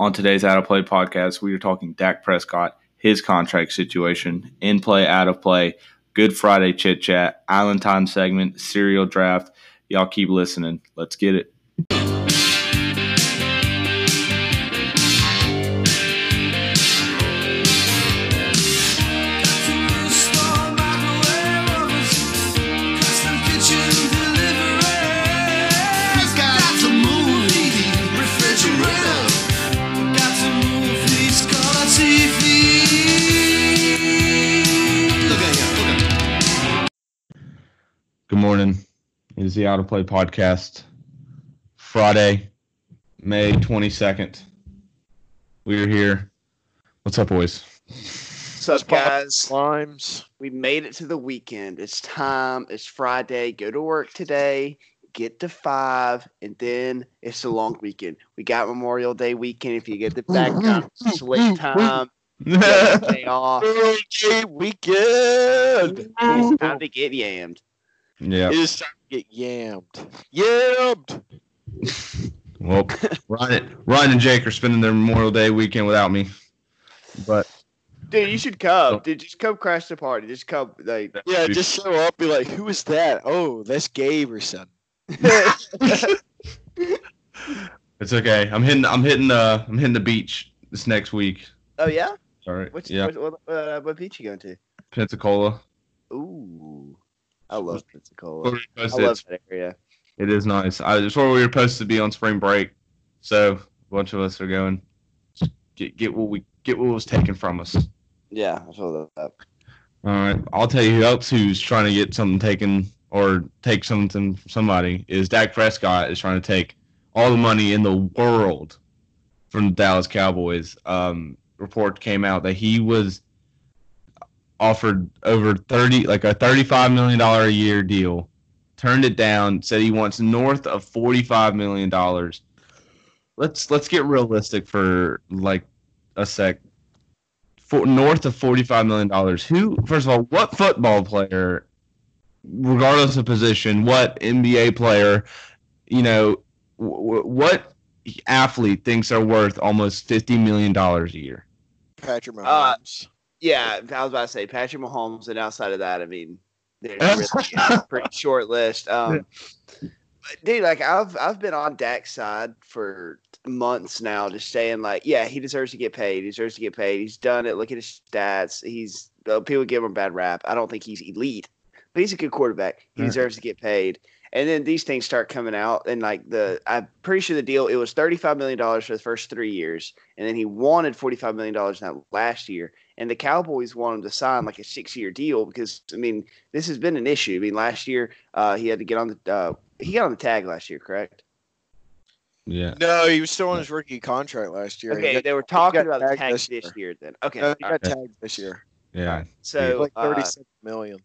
On today's Out of Play podcast, we are talking Dak Prescott, his contract situation, in play, out of play, Good Friday chit chat, Island Time segment, cereal draft. Y'all keep listening. Let's get it. It is the Out of Play podcast. Friday, May 22nd. We are here. What's up, boys? What's up, guys? Limes. We made it to the weekend. It's time. It's Friday. Go to work today. Get to five, and then it's a long weekend. We got Memorial Day weekend. If you get the background, sleep time, day off. Day weekend. It's time to get yammed. Yeah. It is time to get yammed. Yammed. Well, Ryan, Ryan and Jake are spending their Memorial Day weekend without me. But Dude, you should come. Dude, just come crash the party. Just come. Like, Yeah, just show up. Be like, who is that? Oh, that's Gabe or something. it's okay. I'm hitting. I'm hitting. Uh, I'm hitting the beach this next week. oh yeah. All right. Which, yeah. what, what, uh, what beach you going to? Pensacola. Ooh, I love Pensacola. I love that area. It is nice. I, it's where we were supposed to be on spring break. So a bunch of us are going. Get get what we get what was taken from us. Yeah, I feel that. All right. I'll tell you who else who's trying to get something taken or take something from somebody is Dak Prescott is trying to take all the money in the world from the Dallas Cowboys. Um, report came out that he was offered over thirty like a thirty five million dollar a year deal, turned it down, said he wants north of forty five million dollars. Let's let's get realistic for like a sec for north of forty-five million dollars. Who, first of all, what football player, regardless of position, what NBA player, you know, w- what athlete thinks they're worth almost fifty million dollars a year? Patrick Uh, Mahomes. Yeah, I was about to say Patrick Mahomes, and outside of that, I mean, there's really a pretty short list. Um, but dude, like I've I've been on Dak's side for months now, just saying like, yeah, he deserves to get paid. He deserves to get paid. He's done it. Look at his stats. He's uh, people give him a bad rap. I don't think he's elite, but he's a good quarterback. He deserves to get paid. And then these things start coming out, and like the, I'm pretty sure the deal it was thirty five million dollars for the first three years, and then he wanted forty five million dollars in that last year, and the Cowboys want him to sign like a six year deal because I mean this has been an issue. I mean last year uh, he had to get on the uh, he got on the tag last year, correct? Yeah. No, he was still on his rookie contract last year. Okay, got- they were talking about the tag this this year. year. Then okay, no, he got Okay. tagged this year. Yeah. so like uh, thirty-seven million.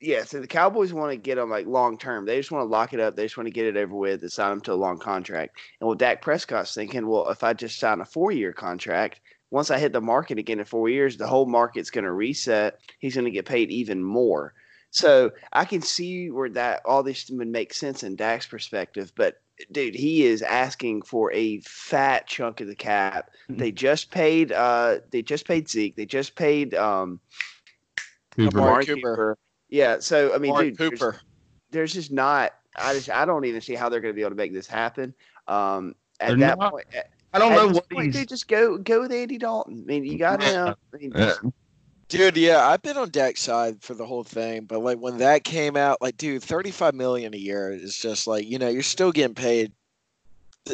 yeah, so the Cowboys want to get him like long term. They just want to lock it up. They just want to get it over with and sign him to a long contract. And well, Dak Prescott's thinking, well, if I just sign a four year contract, once I hit the market again in four years, the whole market's going to reset. He's going to get paid even more. So I can see where that all this would make sense in Dak's perspective, but dude, he is asking for a fat chunk of the cap. They just paid uh they just paid Zeke. They just paid um Cooper. Amari Amari Cooper. Cooper. Yeah, so I mean, Mark dude, there's- Cooper. there's just not. I just I don't even see how they're going to be able to make this happen. Um, at They're that not- point, at, I don't know what point, he's. dude, just go go with Andy Dalton. I mean, you got him. I mean, Dude, yeah, I've been on Dak's side for the whole thing, but like when that came out, like, dude, thirty-five million a year is just like you know you're still getting paid.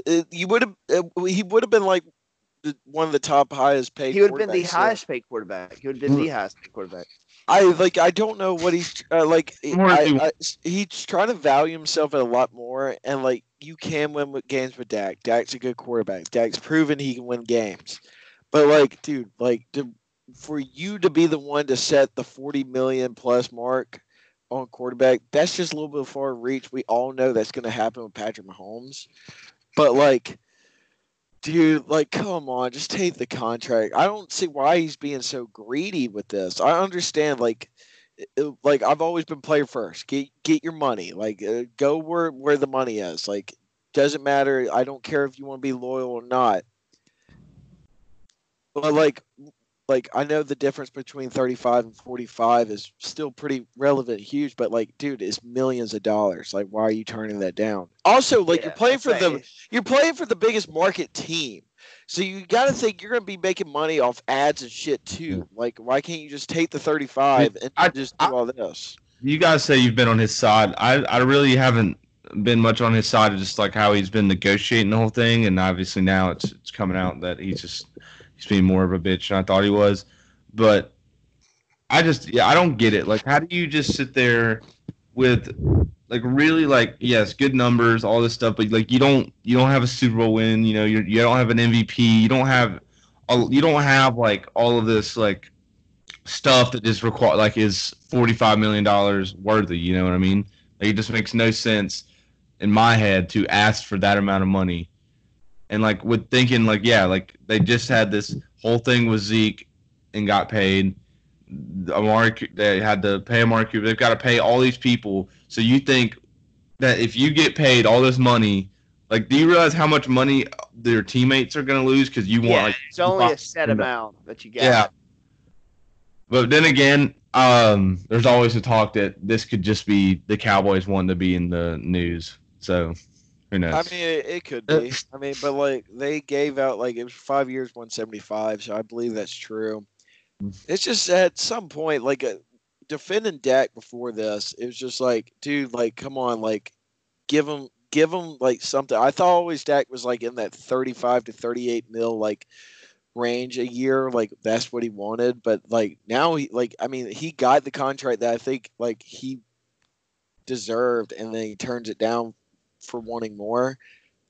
It- you would have he would have been like the, one of the top highest paid. he would have been the quarterbacks, highest paid quarterback. He would have been the highest paid quarterback. I like I don't know what he's uh, like. I, I, he's trying to value himself a lot more, and like you can win with games with Dak. Dak's a good quarterback. Dak's proven he can win games, but like, dude, like to, for you to be the one to set the forty million plus mark on quarterback, that's just a little bit far reach. We all know that's going to happen with Patrick Mahomes, but like. Dude, like, come on, just take the contract. I don't see why he's being so greedy with this. I understand, like, it- like I've always been player first. Get get your money. Like, uh, go where where the money is. Like, doesn't matter. I don't care if you want to be loyal or not. But like, like I know the difference between 35 and 45 is still pretty relevant, huge. But like, dude, it's millions of dollars. Like, why are you turning that down? Also, like, Yeah, you're playing for the you're playing for the biggest market team. So you got to think you're going to be making money off ads and shit too. Like, why can't you just take the 35 and I- just do I- all this? You guys say you've been on his side. I I really haven't been much on his side of just like how he's been negotiating the whole thing, and obviously now it's it's coming out that he's just he's being more of a bitch than I thought he was. But I just yeah I don't get it. Like how do you just sit there with like really like yes good numbers all this stuff, but like you don't you don't have a Super Bowl win. You know you you don't have an MVP. You don't have you don't have like all of this like stuff that is required like is 45 million dollars worthy you know what i mean like it just makes no sense in my head to ask for that amount of money and like with thinking like yeah like they just had this whole thing with zeke and got paid Amari, they had to pay Amari Cooper. They've got to pay all these people. So you think that if you get paid all this money, like, do you realize how much money their teammates are going to lose because you want Yeah, like it's only a set amount that you get. yeah. But then again, um, there's always a talk that this could just be the Cowboys wanting to be in the news. So who knows? I mean, it, it could Uh, be. I mean, but like they gave out like it was five years, one seventy five. So I believe that's true. It's just at some point, like uh defending Dak before this, it was just like, dude, like, come on, like, give him, give him like something. I thought always Dak was like in that thirty five to thirty eight mil like range a year, like that's what he wanted. But like now, he like, I mean, he got the contract that I think like he deserved, and then he turns it down for wanting more.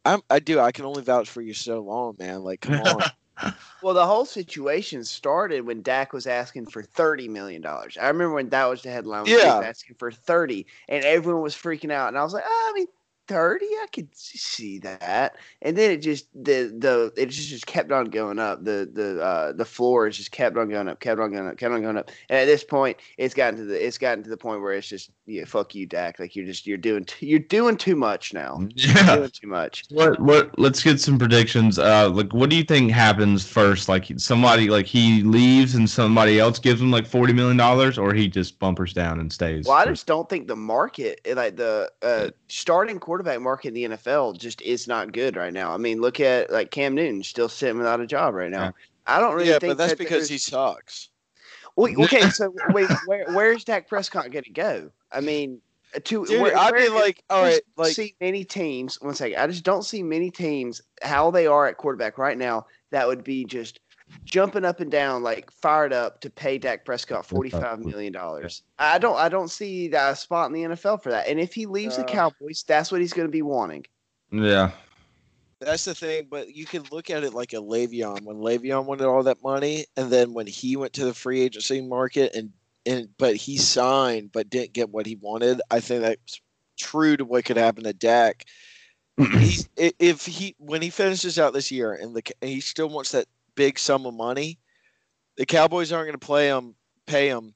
I'm, I do. I can only vouch for you so long, man. Like, come on. Well, the whole situation started when Dak was asking for thirty million dollars. I remember when that was the headline. When Yeah. asking for thirty, and everyone was freaking out. And I was like, oh, I mean, thirty, I could see that. And then it just the the it just just kept on going up. The the uh, the floor just kept on going up, kept on going up, kept on going up. And at this point, it's gotten to the it's gotten to the point where it's just yeah, fuck you, Dak. Like you're just you're doing t- you're doing too much now. You're yeah. doing too much. What what? Let's get some predictions. Uh, like, what do you think happens first? Like, somebody like he leaves and somebody else gives him like forty million dollars, or he just bumpers down and stays. Well, I just don't think the market, eh, like the uh, starting quarterback market in the NFL, just is not good right now. I mean, look at like Cam Newton still sitting without a job right now. Yeah. I don't really yeah, think but that's that because there's- he sucks. Wait, okay, so wait, where where's Dak Prescott going to go? I mean, uh, to Dude, where, I where- mean, like, all I right, just don't like, see many teams. One second, I just don't see many teams how they are at quarterback right now that would be just jumping up and down, like fired up to pay Dak Prescott forty five million dollars. I don't, I don't see that spot in the NFL for that. And if he leaves the Uh, Cowboys, that's what he's going to be wanting. Yeah. that's the thing. But you can look at it like a Le'Veon. When Le'Veon wanted all that money, and then when he went to the free agency market and and but he signed but didn't get what he wanted. I think that's true to what could happen to Dak. He's if he when he finishes out this year and the and he still wants that big sum of money, the Cowboys aren't going to play him, pay him.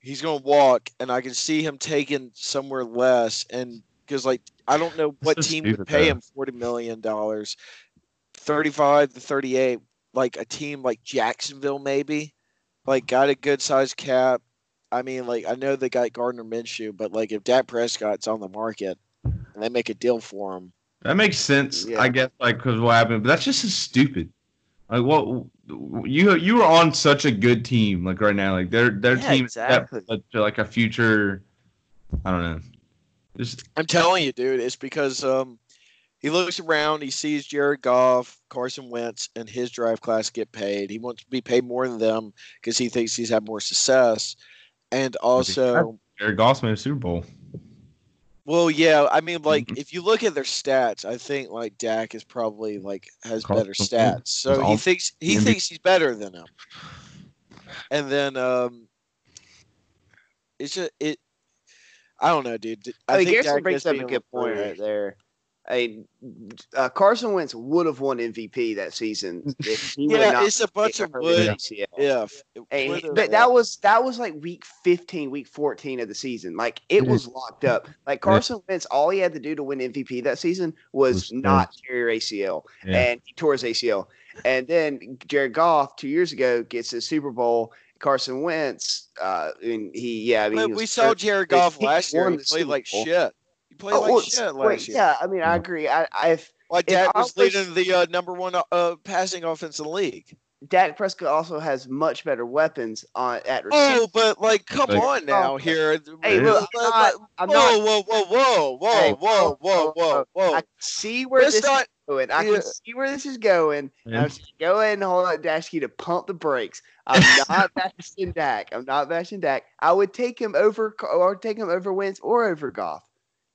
He's going to walk, and I can see him taking somewhere less. And because like I don't know what so team would pay though. him forty million dollars, thirty-five to thirty-eight. Like a team like Jacksonville, maybe, like got a good sized cap. I mean, like I know they got Gardner Minshew, but like if Dak Prescott's on the market and they make a deal for him, That makes sense, Yeah. I guess, like because what happened. But that's just stupid. Like, what you you are on such a good team, like right now, like their their Yeah, team is exactly. for, for, like a future. I don't know. Just I'm telling you, dude, it's because um, he looks around, he sees Jared Goff, Carson Wentz, and his drive class get paid. He wants to be paid more than them because he thinks he's had more success. And also, Jared Goff made a Super Bowl. Well, yeah, I mean, like Mhm. if you look at their stats, I think like Dak is probably like has Carson better stats. So he all- thinks he MVP. thinks he's better than him. And then um, it's just it. I don't know, dude. I, mean, think Garrison Dak brings up a good point right there. I uh, Carson Wentz would have won MVP that season if he Yeah, not it's a bunch of hurt would with ACL. if. It but that was that was like week 15, week 14 of the season. Like it was locked up. Like Carson Wentz, all he had to do to win MVP that season was Was not tear your ACL, Yeah. and he tore his ACL. And then Jared Goff two years ago gets his Super Bowl. Carson Wentz, uh, and he yeah, I mean But he we saw. Jared Goff last year. won He played like Bowl. shit. He played Oh, like well, shit wait, year. yeah, I mean I agree. I I've Why If Dak I was was- leading the uh, number one uh, passing offense in the league. Dak Prescott also has much better weapons on at receiver. Oh, but like, come Like- on now Oh, here. hey, look, I'm not, I'm whoa, not whoa, whoa, whoa, whoa, Hey, whoa, whoa, whoa, whoa. I can see where Let's this not. is going. I yeah. can see where this is going. Yeah. I'm just go ahead and hold on, Dashkey to pump the brakes. I'm not bashing Dak. I'm not bashing Dak. I would take him over or take him over Wentz or over Goff.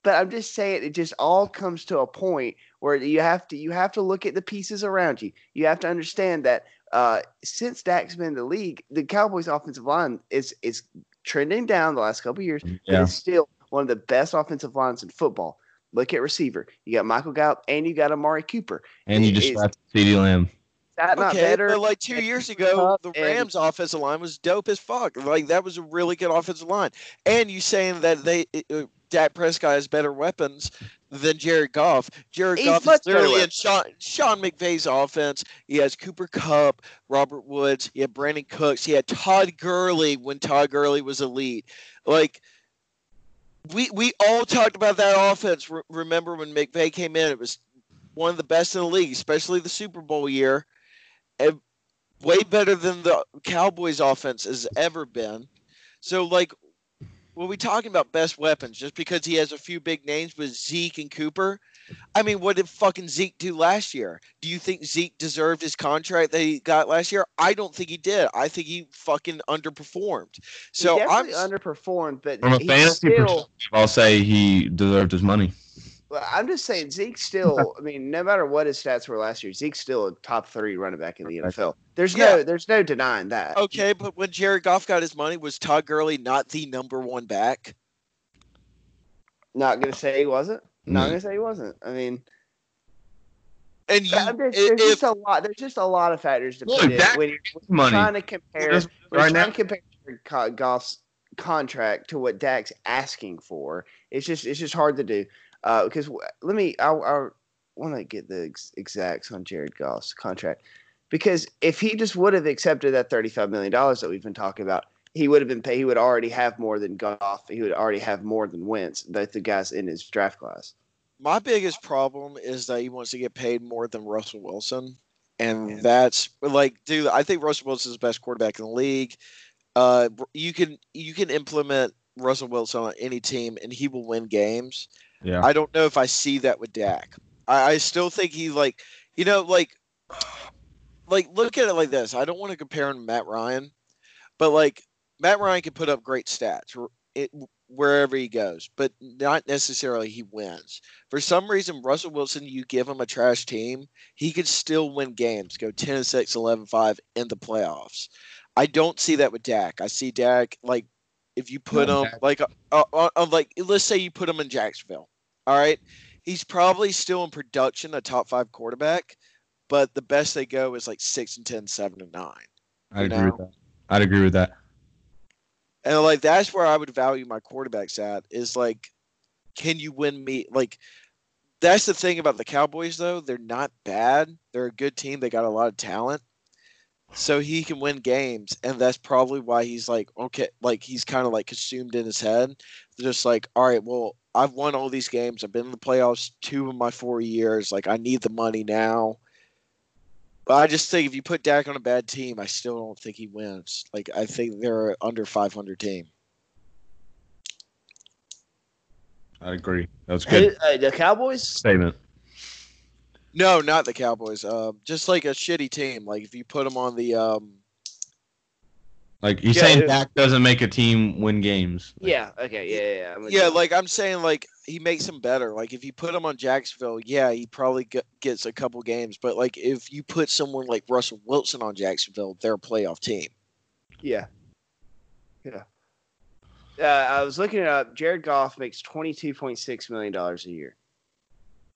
But I'm just saying it just all comes to a point where you have to you have to look at the pieces around you. You have to understand that uh, since Dak's been in the league, the Cowboys offensive line is is trending down the last couple of years, but Yeah. it's still one of the best offensive lines in football. Look at receiver. You got Michael Gallup and you got Amari Cooper. And you just Is drafted CeeDee Lamb. Is that not Okay, better? but like two years ago, Kupp the and- Rams' offensive line was dope as fuck. Like that was a really good offensive line. And you saying that they uh, Dak Prescott has better weapons than Jared Goff. Jared He's Goff is literally in. Sean, Sean McVay's offense. He has Cooper Kupp, Robert Woods. He had Brandin Cooks. He had Todd Gurley when Todd Gurley was elite. Like we we all talked about that offense. Re- remember when McVay came in? It was one of the best in the league, especially the Super Bowl year. And way better than the Cowboys offense has ever been. So like when we talking about best weapons, just because he has a few big names with Zeke and Cooper, I mean, what did fucking Zeke do last year? Do you think Zeke deserved his contract that he got last year? I don't think he did. I think he fucking underperformed. he So I'm definitely underperformed, but From a fantasy still. perspective, I'll say he deserved his money. Well, I'm just saying Zeke still. I mean, no matter what his stats were last year, Zeke's still a top three running back in the NFL. There's Yeah. no, there's no denying that. okay, but when Jared Goff got his money, was Todd Gurley not the number one back? Not gonna say he wasn't. Not No. gonna say he wasn't. I mean, And you, I'm just, there's if just a lot. There's just a lot of factors to Look, put in when you're Money. trying to compare. Just When right trying now, to compare Goff's contract to what Dak's asking for, it's just it's just hard to do. Uh, because w- let me, I, I want to get the ex- exacts on Jared Goff's contract because if he just would have accepted that thirty-five million dollars that we've been talking about, he would have been paid. He would already have more than Goff. He would already have more than Wentz. Both the guys in his draft class. my biggest problem is that he wants to get paid more than Russell Wilson. And Yeah. that's like, dude, I think Russell Wilson is the best quarterback in the league. Uh, you can you can implement Russell Wilson on any team, and he will win games. Yeah. I don't know if I see that with Dak. I, I still think he like, you know, like, like look at it like this. I don't want to compare him to Matt Ryan, but like Matt Ryan can put up great stats it, wherever he goes, but not necessarily he wins. For some reason, Russell Wilson, you give him a trash team, he could still win games, go 10 and 6, 11 5 in the playoffs. I don't see that with Dak. I see Dak like if you put No, him like uh, uh, uh, like let's say you put him in Jacksonville. All right, he's probably still in production a top five quarterback, but the best they go is like six and 10, 7 and nine. I'd agree know? with that. I'd agree with that. And like that's where I would value my quarterbacks at is like, can you win me? Like, that's the thing about the Cowboys though. They're not bad. They're a good team. They got a lot of talent. So he can win games, and that's probably why he's like okay, like he's kind of like consumed in his head. Just like, all right, well, I've won all these games. I've been in the playoffs two of my four years. Like, I need the money now. But I just think if you put Dak on a bad team, I still don't think he wins. Like I think they're an under 500 team. I'd agree. that's good Who- uh, the Cowboys. statement. No, not the Cowboys. Um, just like a shitty team. Like if you put them on the um, Like he's Yeah, saying it- Dak doesn't make a team win games. Yeah. Okay. Yeah. Yeah. yeah. Yeah, you. like I'm saying, like he makes them better. Like if you put him on Jacksonville, yeah, he probably g- gets a couple games. But like if you put someone like Russell Wilson on Jacksonville, they're a playoff team. Yeah. Yeah. Uh, I was looking it up. Jared Goff makes twenty two point six million dollars a year.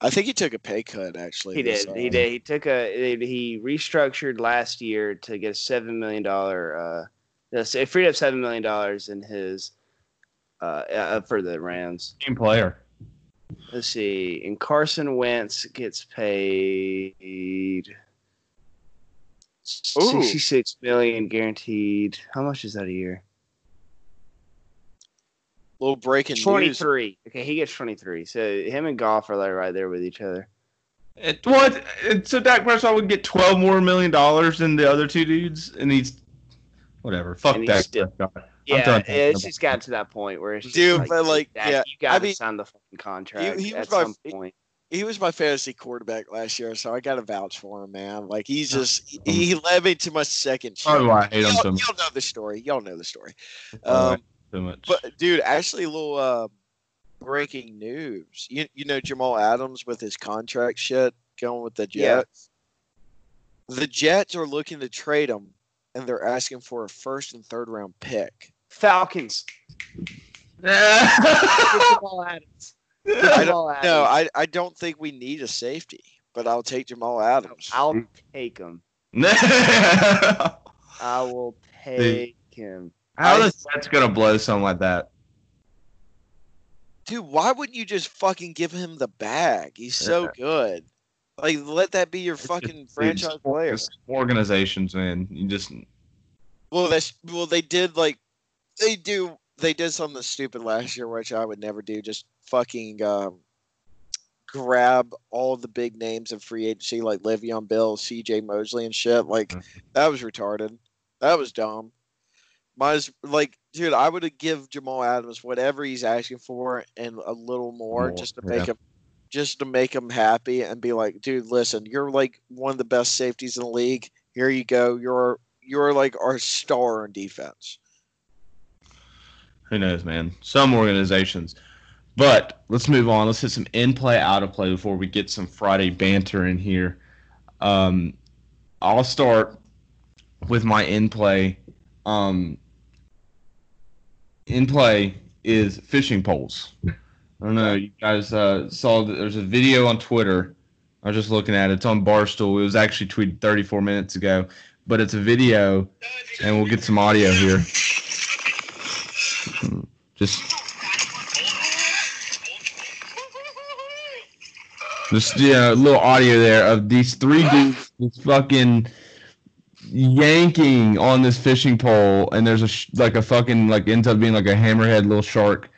I think he took a pay cut actually. He this, did. He uh, did. He took a. He restructured last year to get a seven million dollar. Uh, yes, it freed up seven million dollars in his. Uh, uh, for the Rams. Team player. Let's see. And Carson Wentz gets paid Ooh. sixty-six million guaranteed. How much is that a year? Little breaking news. Twenty-three. Okay, he gets twenty-three. So him and Goff are like right there with each other. It, what? It, so Dak Prescott would get twelve more million dollars than the other two dudes, and he's whatever. Fuck And he's Dak still- Prescott. Yeah, done talking it's just gotten to that point where it's just Dude, but, like, Dak, yeah, you got to I mean, sign the fucking contract he was at my- point. He was my fantasy quarterback last year, so I got to vouch for him, man. Like he's just he, he led me to my second. Probably why I hate him Y'all, so y'all know the story. Y'all know the story. Probably Um, so much. But dude, actually, a little uh, breaking news. You you know Jamal Adams with his contract shit going with the Yeah. Jets. The Jets are looking to trade him, and they're asking for a first and third round pick. Falcons. Jamal Adams. I don't, no, I I don't think we need a safety, but I'll take Jamal Adams. I'll take him. I will take him. The Jets gonna blow something like that? Dude, why wouldn't you just fucking give him the bag? He's so good. Like, let that be your fucking franchise Dude, player. Organizations, man. You just Well, that's well, they did like they do. They did something stupid last year, which I would never do. Just fucking um, grab all the big names of free agency, like Le'Veon Bell, C.J. Mosley, and shit. Like Mhm. that was retarded. That was dumb. Might like, dude, I would have give Jamal Adams whatever he's asking for and a little more, More, just to make yeah. him, just to make him happy and be like, dude, listen, you're like one of the best safeties in the league. Here you go. You're you're like our star on defense. who knows, man. Some organizations. But let's move on. Let's hit some in play, out of play before we get some Friday banter in here. Um, I'll start with my in play. Um, in play is fishing poles. I don't know. You guys uh, saw that there's a video on Twitter. I was just looking at it. It's on Barstool. It was actually tweeted 34 minutes ago, but it's a video, and we'll get some audio here. Just, just yeah, a little audio there of these three dudes just fucking yanking on this fishing pole, and there's a sh- like a fucking like ends up being like a hammerhead little shark,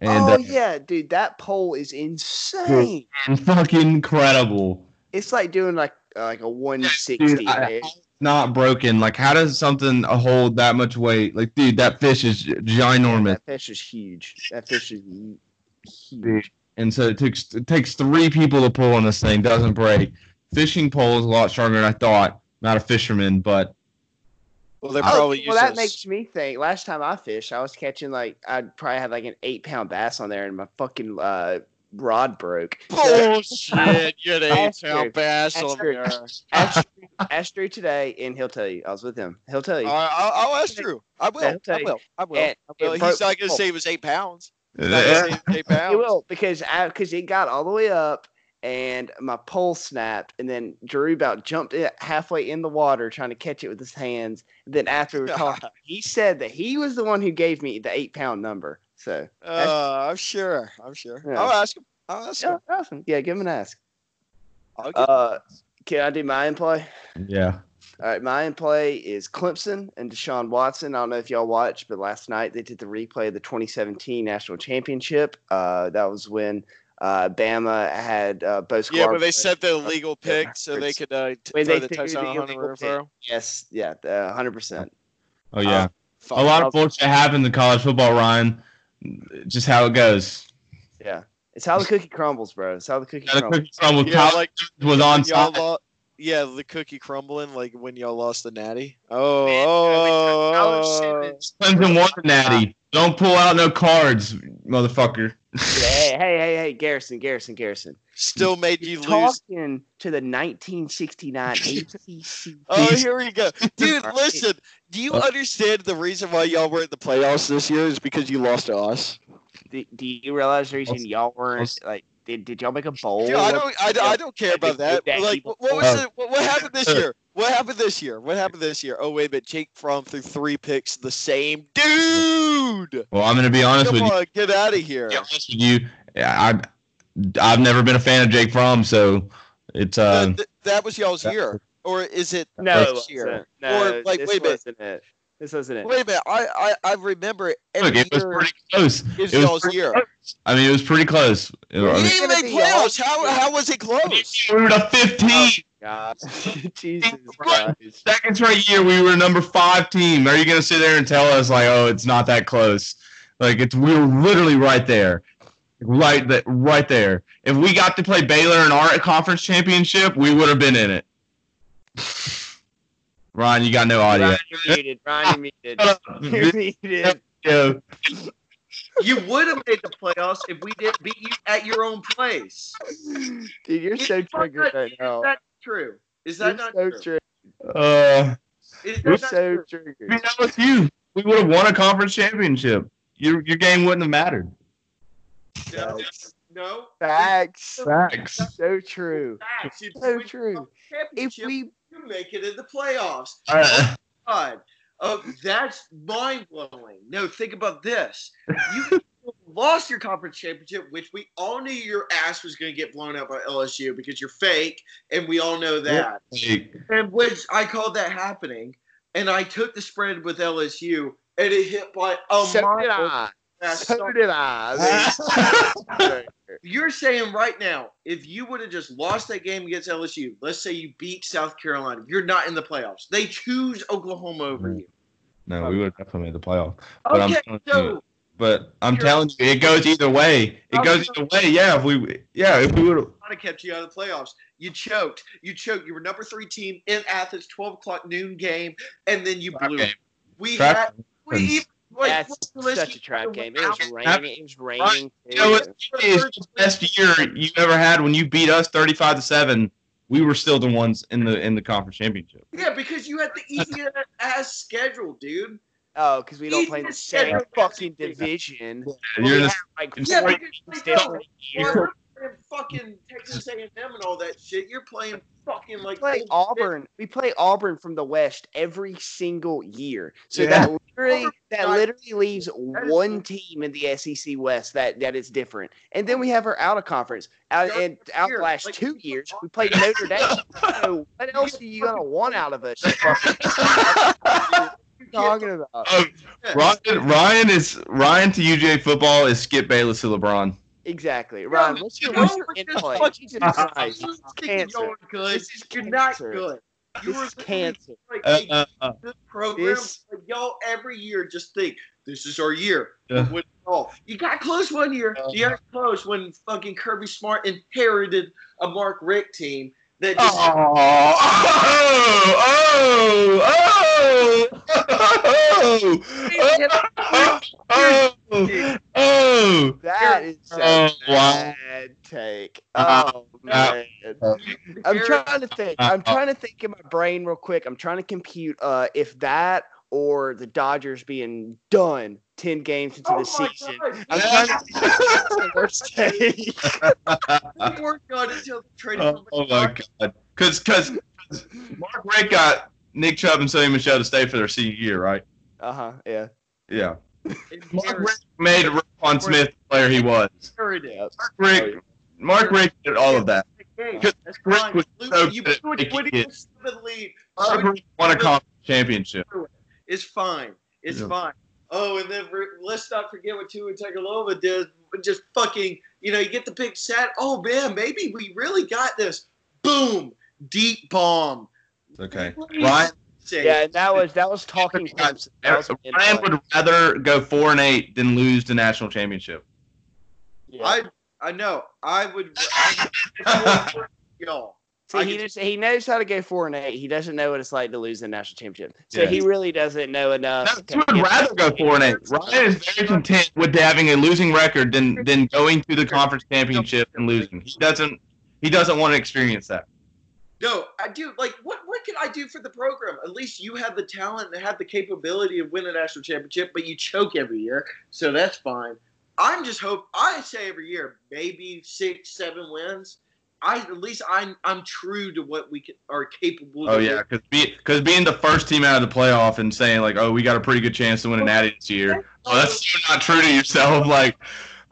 and oh uh, yeah, dude, that pole is insane. fucking incredible. It's like doing like uh, like a one sixty. Not broken. Like, how does something hold that much weight? Like, dude, that fish is ginormous. That fish is huge. That fish is huge. And so it takes it takes three people to pull on this thing. Doesn't break. Fishing pole is a lot stronger than I thought. Not a fisherman, but Well, they Oh, probably well, use that makes me think. Last time I fished, I was catching like I'd probably have like an eight pound bass on there, and my fucking uh, rod broke. bullshit. You had an eight pound true. bass That's on true. there. Ask, Drew- ask Drew today, and he'll tell you. I was with him. He'll tell you. All right, I'll, I'll ask Drew. I will. I'll I will. I will. And I will. He's broke- not going to say it was eight pounds. He's not gonna say it was eight pounds. He will because because it got all the way up and my pole snapped and then Drew about jumped it halfway in the water trying to catch it with his hands. then after we were talking, he said that he was the one who gave me the eight pound number. So Uh, I'm sure. I'm sure. Yeah. I'll ask him. I'll ask yeah, him. awesome. Yeah, give him an ask. I'll give Uh, can I do my in play? yeah. All right, my in play is Clemson and Deshaun Watson. I don't know if y'all watched, but last night they did the replay of the 2017 national championship. Uh, that was when uh, Bama had uh, both. yeah, but they set the illegal pick so they could uh, t- When throw they the touchdown the on Hunter illegal pick. Renfro. Yes, yeah, uh, hundred percent. Oh yeah. Fuck. a lot of bullshit happens in the college football, Ryan. Just how it goes. Yeah, it's how the cookie crumbles, bro. It's how the cookie Yeah, the crumbles. cookie crumble. Yeah, like was on when lo- yeah, the cookie crumbling like when y'all lost the natty. Man, Oh, uh, oh, Clemson won the natty. Don't pull out no cards, motherfucker. Hey, hey, hey, hey, Garrison, Garrison, Garrison. still made you You're lose. talking to the 1969 ACC. Oh, here we go, dude. Listen, do you Uh, understand the reason why y'all were in the playoffs this year is because you lost to us? Do, do you realize the reason y'all weren't like did, did y'all make a bowl? Dude, I don't, I, don't- I don't care about that. That Like, what, what was Oh. it? What, what happened this year? What happened this year? What happened this year? Oh wait, but Jake Fromm threw three picks the same dude. Well, I'm going to be honest Come with you. get out of here. be honest with you. I, I've never been a fan of Jake Fromm, so it's uh. Th- th- that was y'all's year, or is it No, this year? No, Or, like, this wait a minute. it. This wasn't it. Wait a minute. I I, I remember every Look, it was year pretty close. It was y'all's pretty year. close. I mean, it was pretty close. I We mean, didn't even gonna make playoffs. How how was it close? we were the 15. God, Jesus Right. Christ. Second straight year, we were number five team. Are you going to sit there and tell us like, oh, it's not that close? Like it's we were literally right there, right that right there. If we got to play Baylor in our conference championship, we would have been in it. Ryan, you got no audio. Ryan, you're muted. Ryan, you're muted. You're muted. You would have made the playoffs if we didn't beat you at your own place. Dude, you're so triggered right Is now. that true? Is You're that not so true? triggered. Uh, Is You're that not so true? I triggered. mean, that was you. We would have won a conference championship. Your your game wouldn't have mattered. No. No. Facts. Facts. So true. Facts. So true. If we you make it in the playoffs. Uh, God. Oh, that's mind blowing. No, think about this. You lost your conference championship, which we all knew your ass was going to get blown out by LSU because you're fake, and we all know that. And which I called that happening, and I took the spread with LSU, and it hit by a so mile. Did So so- did I. You're saying right now, if you would have just lost that game against LSU, let's say you beat South Carolina, you're not in the playoffs. They choose Oklahoma over you. no, we would have definitely made the playoff. But I'm Okay, telling you, so But I'm telling you, it goes either way. It goes either way. Yeah, if we, yeah, if we would have. I'd kept you out of the playoffs. You choked. You choked. You were number three team in Athens, 12 o'clock noon game, and then you blew it. We Trap had, we even, like, That's such a just- trap game. It was raining. It was uh, raining. You know what? It's the best year you ever had when you beat us 35 to seven. We were still the ones in the in the conference championship. Yeah, because you had the easiest ass schedule, dude. Oh, because we don't play the same fucking division. You're we the, like Yeah, four because, teams like, different Well, year. we're playing fucking Texas A&M and all that shit. You're playing fucking We like play old- Auburn. We play Auburn from the West every single year. So Yeah. that literally that literally leaves one team in the SEC West that that is different. And then we have our out of conference. Out and out the last Like, two years, we played Notre Dame. So what else are you gonna want out of us? you fucking- What are you talking about? oh, Ryan, Ryan is Ryan to UJ football is Skip Bayless to LeBron. Exactly, Ryan. What's your what's your we're just input? fucking- Jesus Christ, this is cancer. you're good. This is You're not cancer. good. You This is cancer. like Uh, uh, uh, good program. This- Like, y'all every year just think this is our year. Yeah. We'll all. You got close one year. You got close when fucking Kirby Smart inherited a Mark Richt team that just oh, oh, oh, oh, oh, oh, oh, oh. Oh that is a Oh, wow. bad take. Uh, Oh uh, man. I'm trying to think. I'm trying to think in my brain real quick. I'm trying to compute uh, if that or the Dodgers being done ten games into Oh the season. God. I'm trying to think what's the worst take. we worked on it until the trade. Oh, oh my god! Because because Mark Richt got Nick Chubb and Sony Michel to stay for their senior year, right? Uh huh. Yeah. Yeah. Mark Richt made Roquan Smith the player he was. Inherited. Mark Richt, oh, Mark Richt did all of that. Because Richt was so you good at put making winning hits. the Mark Richt won a conference championship. It's fine. It's Yeah. fine. Oh, and then let's not forget what Tua Tagovailoa did. Just fucking, you know, you get the big set. Oh man, maybe we really got this. Boom, deep bomb. Okay. Ryan, Yeah, and that was that was talking was Ryan would rather go four and eight than lose the national championship. Yeah. I I know. I would. I, y'all. See, he just he knows how to go four and eight. He doesn't know what it's like to lose the national championship. So Yeah. he really doesn't know enough. No, he would rather go four and eight. Ryan is very content with having a losing record than than going to the conference championship and losing. He doesn't he doesn't want to experience that. No, I do. Like, what what can I do for the program? At least you have the talent and have the capability of winning a national championship, but you choke every year, so that's fine. I'm just hope. I say every year, maybe six, seven wins. I at least I'm I'm true to what we can, are capable. Oh of yeah, because be, cause being the first team out of the playoff and saying like, oh, we got a pretty good chance to win an Natty this year. Oh, that's so not true to yourself. Like,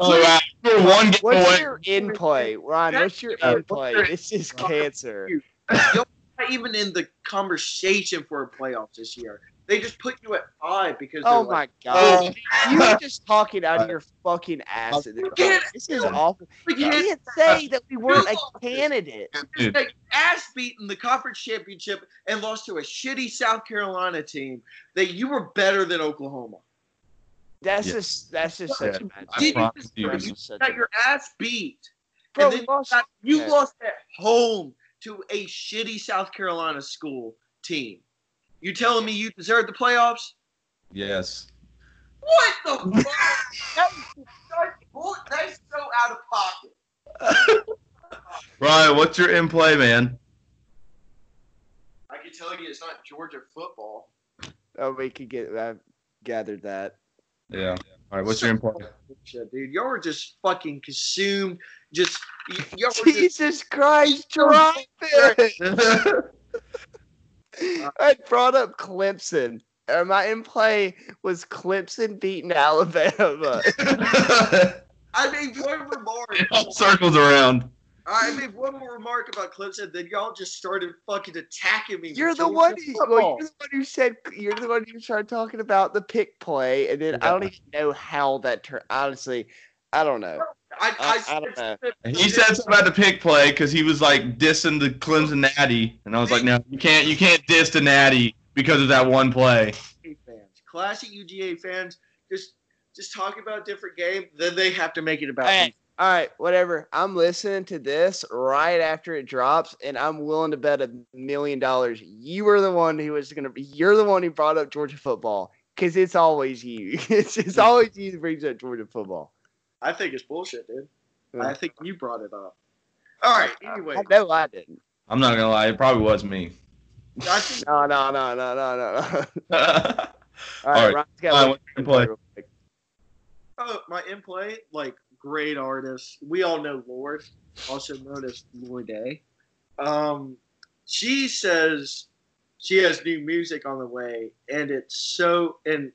oh, wow, you're one game What's away. your in play, Ron? What's your Uh, in play? This is cancer. You're not even in the conversation for a playoffs this year. They just put you at five because. Oh they're like, my god. Oh. You were just talking out of your fucking ass at this point. This is awful. You can't can't say that we weren't a candidate. Dude. They ass beat in the conference championship and lost to a shitty South Carolina team that you were better than Oklahoma. That's Yeah. just that's just such a bad Did you just- you. You got your ass beat. Bro, and then lost- you, got- you okay. lost at home to a shitty South Carolina school team. You telling me you deserve the playoffs? Yes. What the fuck? that was That's so out of pocket. Ryan, what's your in play, man? I can tell you it's not Georgia football. Oh, we could get. I gathered that. Yeah. All right, what's your in play? Dude, y'all were just fucking consumed. Just y- y'all were just Jesus Christ, drop it! I brought up Clemson. Uh, my in play was Clemson beating Alabama. I made one remark. it all circles around. I made one more remark about Clemson. Then y'all just started fucking attacking me. You're the one. Who, well, you're the one who said. You're the one who started talking about the pick play, and then I don't even know how that turned. Honestly, I don't know. I, I- I, I don't know. He said something about the pick play because he was like dissing the Clemson Natty, and I was like, no, you can't, you can't diss the Natty because of that one play. Fans, classic UGA fans, just just talk about a different game. Then they have to make it about. Hey, all right, whatever. I'm listening to this right after it drops, and I'm willing to bet a million dollars. You were the one who was gonna be. You're the one who brought up Georgia football because it's always you. It's it's always you that brings up Georgia football. I think it's bullshit, dude. Yeah. I think you brought it up. All right. Anyway, I know I didn't. I'm not gonna lie, it probably was me. I think No, no, no, no, no, no. no. All All right, right. Ryan's got Ryan, one what's play? oh, my in play, like great artist. We all know Lorde, also known as Lloyd A. Um, she says she has new music on the way, and it's so. And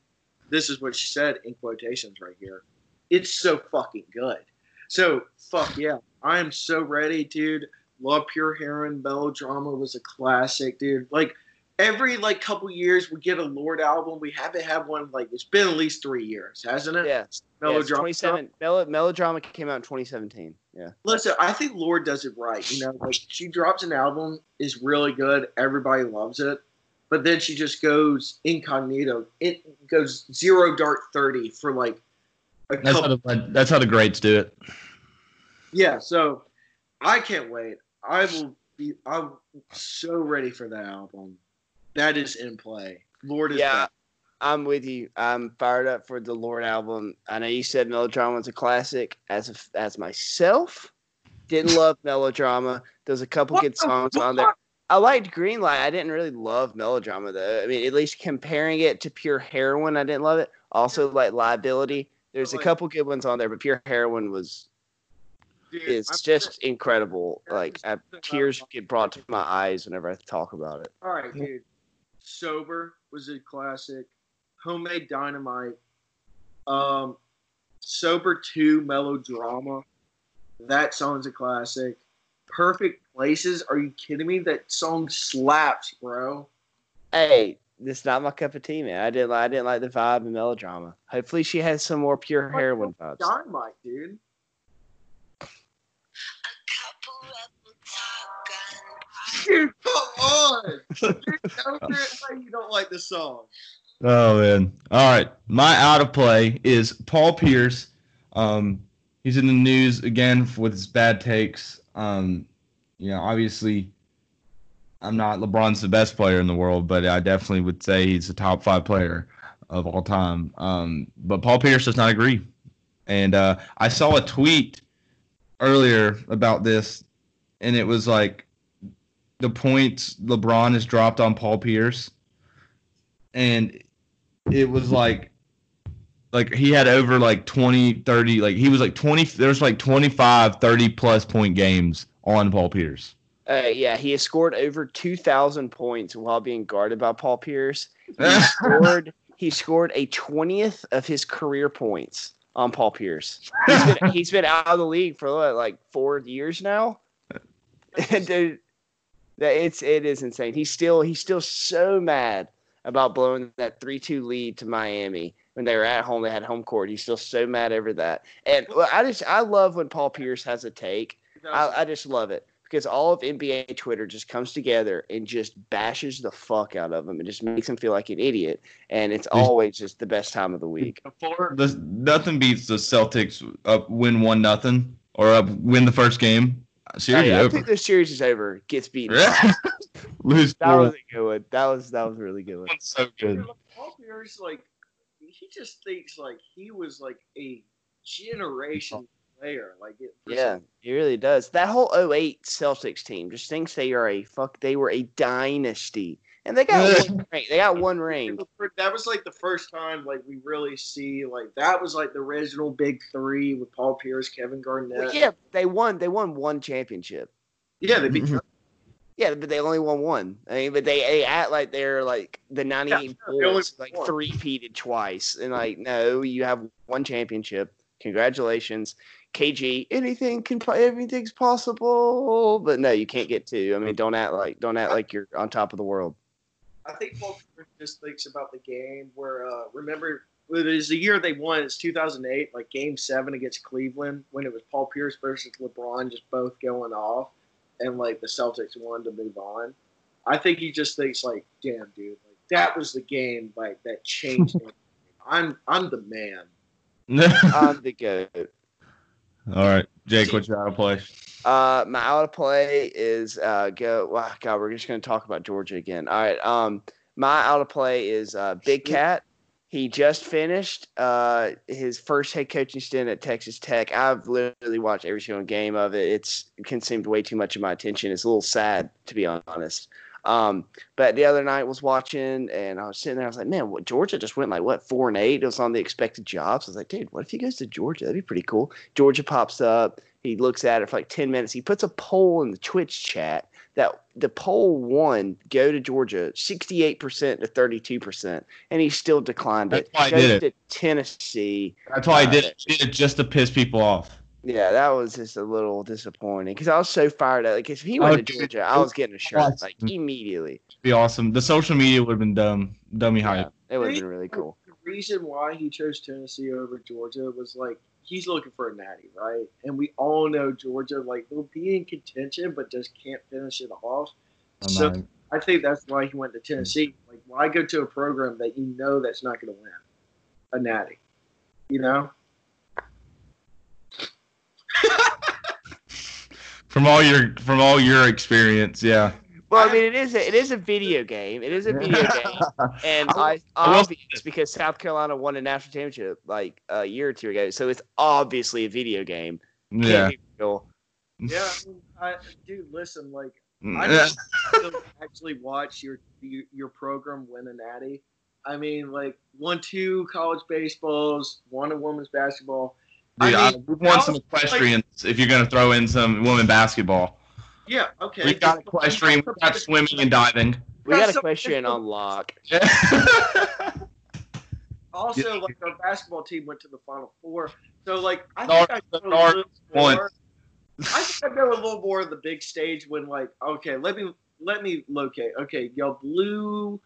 this is what she said in quotations right here. It's so fucking good. So fuck yeah, I am so ready, dude. Love Pure Heroine melodrama was a classic, dude. Like every like couple years we get a Lorde album. We haven't had one like it's been at least three years, hasn't it? Yeah, Melodrama. Yeah, 27. Melo, melodrama came out in 2017. Yeah. Listen, I think Lorde does it right. You know, like she drops an album is really good. Everybody loves it, but then she just goes incognito. It goes zero dark thirty for like That's how, the, that's how the greats do it. Yeah, so I can't wait. I will be. I'm so ready for that album. That is in play. Lorde is Yeah. back. I'm with you. I'm fired up for the Lorde album. I know you said melodrama was a classic. As a, as myself, didn't love melodrama. There's a couple What good the songs on there. I liked Greenlight. I didn't really love melodrama though. I mean, at least comparing it to Pure Heroine, I didn't love it. Also, like Liability. There's a couple good ones on there, but Pure Heroine was Dude, is I'm- just incredible. Yeah, Like I, tears get brought to my eyes whenever I talk about it. All right, dude. Sober was a classic. Homemade Dynamite. Um, Sober 2 Melodrama. That song's a classic. Perfect Places. Are you kidding me? That song slaps, bro. Hey, this is not my cup of tea, man. I didn't. I didn't like the vibe and melodrama. Hopefully, she has some more pure heroine vibes. Dynamite, dude. Dude, come on. Dude, don't do it like you don't like the song. Oh man! All right, my out of play is Paul Pierce. Um, he's in the news again with his bad takes. Um, you know, obviously, I'm not LeBron's the best player in the world, but I definitely would say he's a top five player of all time. Um, but Paul Pierce does not agree, and uh, I saw a tweet earlier about this, and it was like the points LeBron has dropped on Paul Pierce and it was like like he had over like 20, 30, like he was like 20 there's like 25, 30 plus point games on Paul Pierce. Uh, yeah, he has scored over 2,000 points while being guarded by Paul Pierce. He scored, he scored a 20th of his career points on Paul Pierce. He's been, he's been out of the league for what, like four years now. Dude, it's it is insane. He's still he's still so mad about blowing that three two lead to Miami when they were at home. They had home court. He's still so mad over that. And well, I just I love when Paul Pierce has a take. I, I just love it because all of NBA Twitter just comes together and just bashes the fuck out of him and just makes him feel like an idiot. And it's always just the best time of the week. Before the nothing beats the Celtics up win one nothing or up win the first game. Series Oh, I over. think the series is over. Gets beaten. Lose That four. was a good one. That was that was a really good one. One's so good. Paul Pierce, like, he just thinks like he was like a generation player. Like, it, for Yeah, he really does. That whole 08 Celtics team just thinks they are a fuck. They were a dynasty, and they got one ring. They got one ring. That was like the first time like we really see like that was like the original big three with Paul Pierce, Kevin Garnett. Well, yeah, they won. They won one championship. yeah, they beat. Mm-hmm. Yeah, but they only won one. I mean, but they, they act like they're like the '98 Yeah, they only Bulls, like three peated twice, and like no, you have one championship. Congratulations, KG. Anything can, po- everything's possible, but no, you can't get to. I mean, don't act like don't act like you're on top of the world. I think Paul Pierce just thinks about the game where uh, remember it is the year they won. It's 2008, like Game Seven against Cleveland when it was Paul Pierce versus LeBron, just both going off, and like the Celtics won to move on. I think he just thinks like, damn, dude, like that was the game like that changed. I'm I'm the man. I'm the goat. All right, Jake, what's your out of play? Uh, my out of play is uh go. Wow, God, we're just gonna talk about Georgia again. All right. Um, my out of play is uh Big Cat. He just finished uh his first head coaching stint at Texas Tech. I've literally watched every single game of it. It's consumed way too much of my attention. It's a little sad to be honest. Um, but the other night was watching and I was sitting there. I was like, man, what, Georgia just went like what four and eight. It was on the expected jobs. I was like, dude, what if he goes to Georgia? That'd be pretty cool. Georgia pops up. He looks at it for like 10 minutes. He puts a poll in the Twitch chat that the poll won go to Georgia 68% to 32%, and he still declined it. Why I did to Tennessee. That's why I did Uh, it. Did it just to piss people off. Yeah, that was just a little disappointing because I was so fired up. Like, if he Oh, went to dude. Georgia, I was getting a shirt like mm-hmm. immediately. It'd be awesome. The social media would have been dumb, dummy Yeah, hype. it would have been really cool. The reason why he chose Tennessee over Georgia was like he's looking for a natty, right? And we all know Georgia, like they'll be in contention, but just can't finish it off. I'm So not- I think that's why he went to Tennessee. Like, why go to a program that you know that's not going to win a natty? You know? From all your from all your experience, yeah. Well, I mean, it is a, it is a video game. It is a video game, and I- I, I will say obvious because South Carolina won a national championship like a year or two ago, so it's obviously a video game. Yeah. be real. Yeah, I mean, I, dude, listen, like mm, I just actually watch your, your your program win a natty. I mean, like won two college baseballs, one a women's basketball. Dude, I I we've won some equestrians. if you're gonna throw in some women basketball, Yeah, okay. we've got equestrian, we've got swimming and diving. We got That's a question on lock. Also, Yeah. like our basketball team went to the Final Four, so like I think I the know a little more. I think I know a little more of the big stage when like okay, let me let me locate. Okay, y'all blew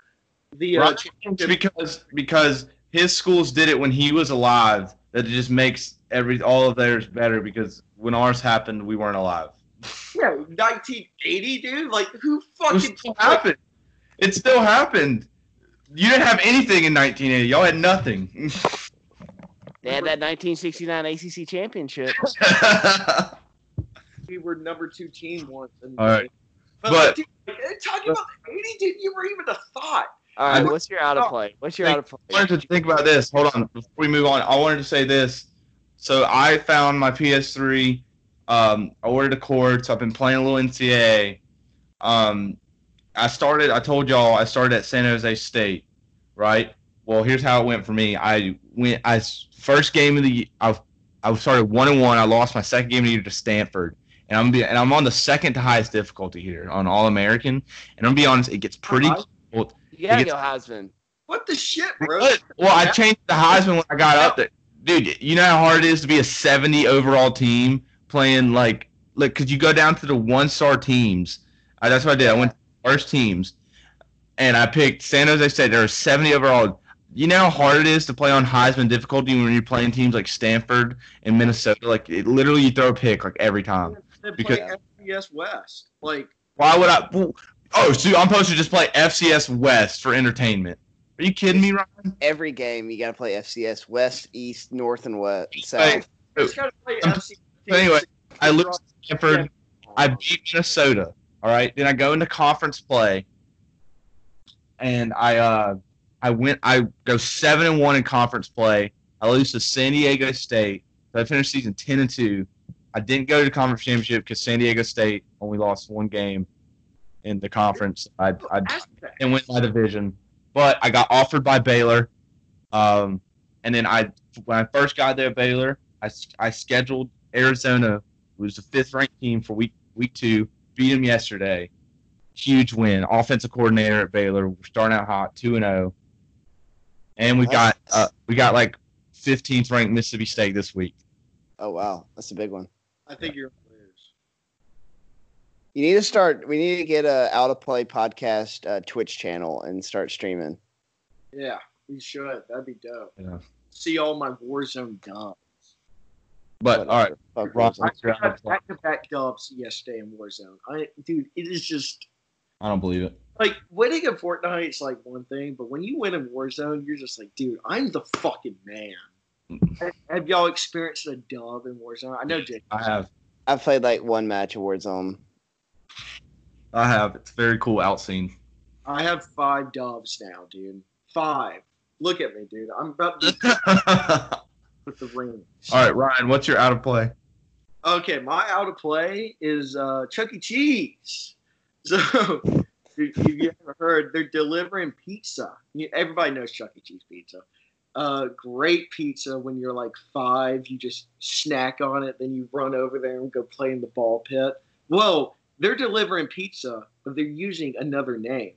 the uh, Right. because because his schools did it when he was alive. That just makes every all of theirs better because when ours happened, we weren't alive. Yeah, 1980, dude. Like who It fucking still happened. It still happened. You didn't have anything in 1980. Y'all had nothing. They had that 1969 ACC championship. we were number two team once. And, All right. But, But- like, dude, like, talking about 80, dude, you were even a thought. All right, what's your out of play? What's your out of play? I wanted to think about this. Hold on, before we move on, I wanted to say this. So I found my PS3. Um, I ordered a cord, so I've been playing a little NCAA. Um, I started. I told y'all I started at San Jose State, right? well, here's how it went for me. I went. I first game of the. I I started one and one. I lost my second game of the year to Stanford, and I'm be, and I'm on the second to highest difficulty here on All American. And I'm gonna be honest, it gets pretty. Uh-huh. You gotta He go Heisman. What the shit, bro? Well, I changed the Heisman when I got up there, dude. You know how hard it is to be a 70 overall team playing like, like, cause you go down to the one star teams. Uh, that's what I did. I went to the first teams, and I picked San Jose State. There are 70 overall. You know how hard it is to play on Heisman difficulty when you're playing teams like Stanford and Minnesota. Like, it, literally, you throw a pick like every time. They play Because- FBS West. Like, Why would I? Oh, so I'm supposed to just play FCS West for entertainment? Are you kidding me, Ryan? Every game you gotta play FCS West, East, North, and West. Hey, South. it's got to play Um, FC. so anyway, I lose to Stanford. I beat Minnesota. All right. Then I go into conference play, and I uh I went I go seven and one in conference play. I lose to San Diego State. So I finished season ten and two. I didn't go to the conference championship because San Diego State only lost one game in the conference. I I and went my division, but I got offered by Baylor. Um, and then I when I first got there, at Baylor, I, I scheduled Arizona, who was the fifth ranked team for week week two, beat them yesterday. Huge win. Offensive coordinator at Baylor. We're starting out hot, two and zero. And we got uh, we got like 15th ranked Mississippi State this week. Oh wow, that's a big one. I think you're gonna lose. You need to start. We need to get a out of play podcast uh, Twitch channel and start streaming. Yeah, we should. That'd be dope. Yeah. See all my Warzone dubs. But all right, Fuck Ross, Warzone. what's your I out of play? back to back dubs yesterday in Warzone. I, dude, it is just I don't believe it. like winning in Fortnite is like one thing, but when you win in Warzone, you're just like, dude, I'm the fucking man. have, have y'all experienced a dub in Warzone? I know Jake. I have. I've played like one match of Warzone. I have. It's very cool out scene. I have five dubs now, dude. Five. Look at me, dude. I'm about to all put the rings. right, Ryan, what's your out of play? Okay, my out of play is uh, Chuck E. Cheese. So, if you ever heard, they're delivering pizza. Everybody knows Chuck E. Cheese pizza. Uh, great pizza when you're like five. You just snack on it, then you run over there and go play in the ball pit. Well, they're delivering pizza, but they're using another name.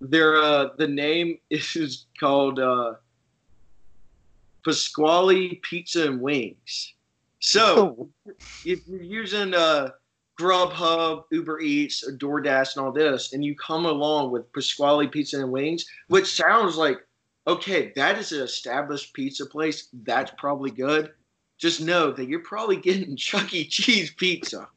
Their uh, the name is called uh, Pasquale Pizza and Wings. So if you're using uh, Grubhub, Uber Eats, or DoorDash, and all this, and you come along with Pasquale Pizza and Wings, which sounds like okay, that is an established pizza place. That's probably good. Just know that you're probably getting Chuck E. Cheese pizza.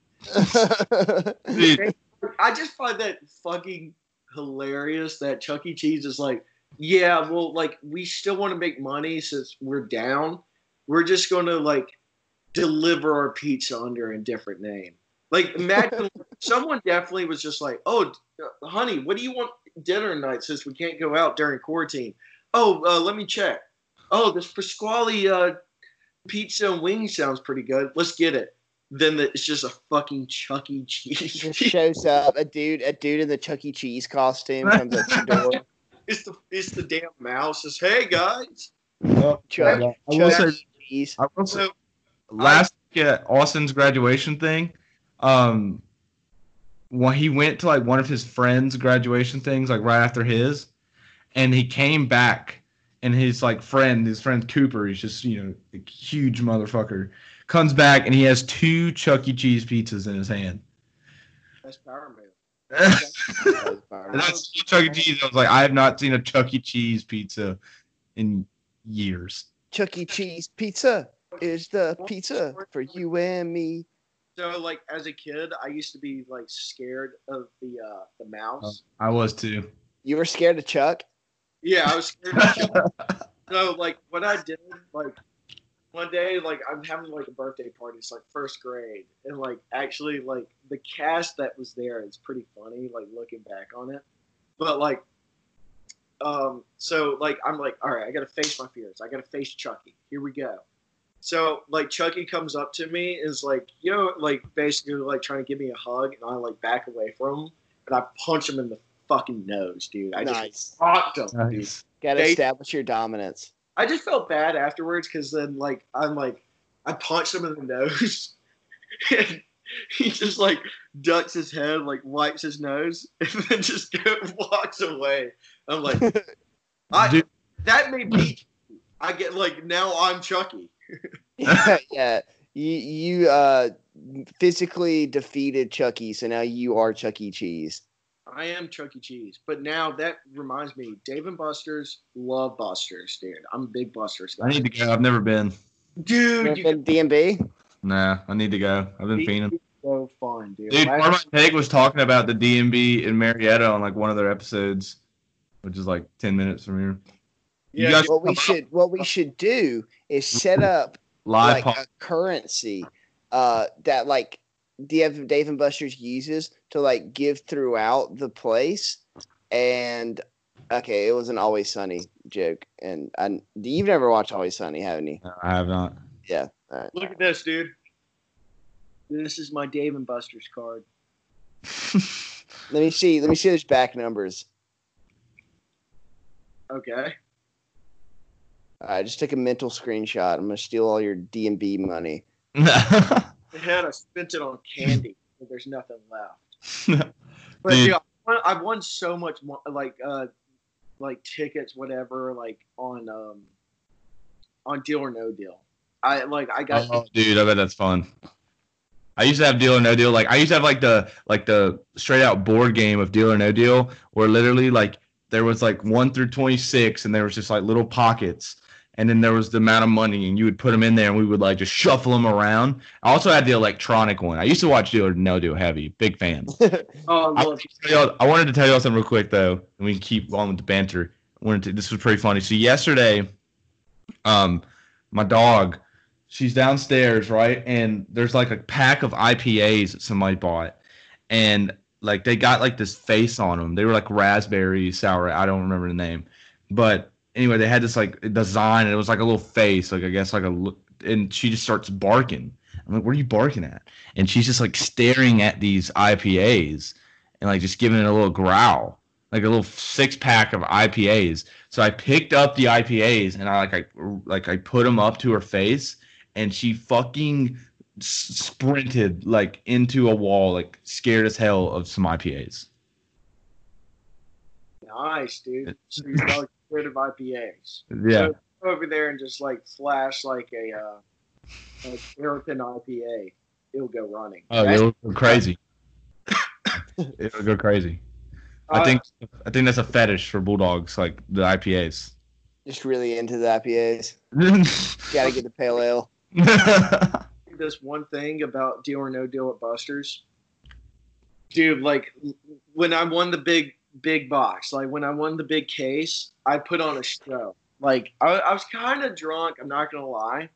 I just find that fucking hilarious that Chuck E. Cheese is like, yeah, well, like we still want to make money since we're down. We're just going to like deliver our pizza under a different name. Like, imagine someone definitely was just like, oh, honey, what do you want dinner tonight since we can't go out during quarantine? Oh, uh, let me check. Oh, this Pasquale uh, pizza and wings sounds pretty good. Let's get it. Then the, it's just a fucking Chuck E. Cheese. Just shows up a dude, a dude in the Chuck E. Cheese costume comes up to the door. It's the it's the damn mouse. Says, "Hey guys." Chuck, I will Chuck say, E. Cheese. I will say, So last week at Austin's graduation thing, um, when he went to like one of his friends' graduation things, like right after his, and he came back, and his like friend, his friend Cooper, he's just you know a huge motherfucker, comes back and he has two Chuck E. Cheese pizzas in his hand. that's Power Man. That's Chuck E. Cheese. I was like, I have not seen a Chuck E. Cheese pizza in years. Chuck E. Cheese pizza is the pizza for you and me. So like as a kid, I used to be like scared of the uh the mouse. I was too. You were scared of Chuck? Yeah, I was scared. Of Chuck. so like what I did, like one day, like I'm having like a birthday party. It's like first grade, and like actually like the cast that was there is pretty funny. Like looking back on it, but like. Um, so like I'm like, all right, I gotta face my fears. I gotta face Chucky. Here we go. So like Chucky comes up to me is like, you know, like basically like trying to give me a hug, and I like back away from him, and I punch him in the fucking nose, dude. I just Nice. rocked him, dude. Got to They- establish your dominance. I just felt bad afterwards because then like I'm like I punched him in the nose, and he just like ducks his head, like wipes his nose, and then just go, walks away. I'm like, I, Dude. that made me. I get like now I'm Chucky. yeah, yeah. You you uh physically defeated Chucky, so now you are Chuck E. Cheese. I am Chuck E. Cheese, but now that reminds me, Dave and Buster's love Buster's, dude. I'm a big Buster's guy. I need to go. I've never been. Dude, you Been DMB. Nah, I need to go. I've been Be- fiending. so fun, dude. Dude, Last- Marmon Peg was talking about the DMB in Marietta on like one of their episodes, which is like ten minutes from here. You yeah, guys- What we should what we should do is set up Live like pod- a currency uh that like Dave, Dave and Buster's uses to like give throughout the place and okay it was an always sunny joke and I, you've never watched always sunny haven't you No, I have not. yeah all right. Look at this, dude. This is my Dave and Buster's card. let me see let me see those back numbers Okay. I just took a mental screenshot I'm gonna steal all your D&B money Head, I spent it on candy. but there's nothing left. But Dude. dude, I won, I've won so much more, like, uh, like tickets, whatever, like on um, on Deal or No Deal. I like, I got. oh, dude, I bet that's fun. I used to have Deal or No Deal. Like I used to have like the like the straight out board game of Deal or No Deal, where literally like there was like one through twenty six, and there was just like little pockets, and then there was the amount of money, and you would put them in there, and we would like just shuffle them around. I also had the electronic one. I used to watch Deal or No Deal heavy, big fan. oh, I, look, I wanted to tell y'all something real quick though, and we can keep on with the banter. I wanted to, this was pretty funny. So yesterday, um, my dog, she's downstairs, right, and there's like a pack of IPAs that somebody bought, and like they got like this face on them. They were like raspberry sour. I don't remember the name, but anyway, they had this like design, and it was like a little face, like I guess like a, l- and she just starts barking. I'm like, what are you barking at? And she's just like staring at these IPAs and like just giving it a little growl, like a little six pack of IPAs. So I picked up the IPAs and I like I like I put them up to her face, and she fucking sprinted like into a wall, like scared as hell of some IPAs. nice, dude. So you're like rid of IPAs. Yeah, So go over there and just like flash like a uh, like American IPA. It'll go running. oh, That's- they would go crazy. it'll go crazy. I uh, think I think that's a fetish for bulldogs, like the IPAs. just really into the IPAs gotta get the pale ale this one thing about deal or no deal at Buster's. Dude, like when I won the big big box, like when I won the big case, I put on a show. Like I, I was kind of drunk. I'm not gonna lie,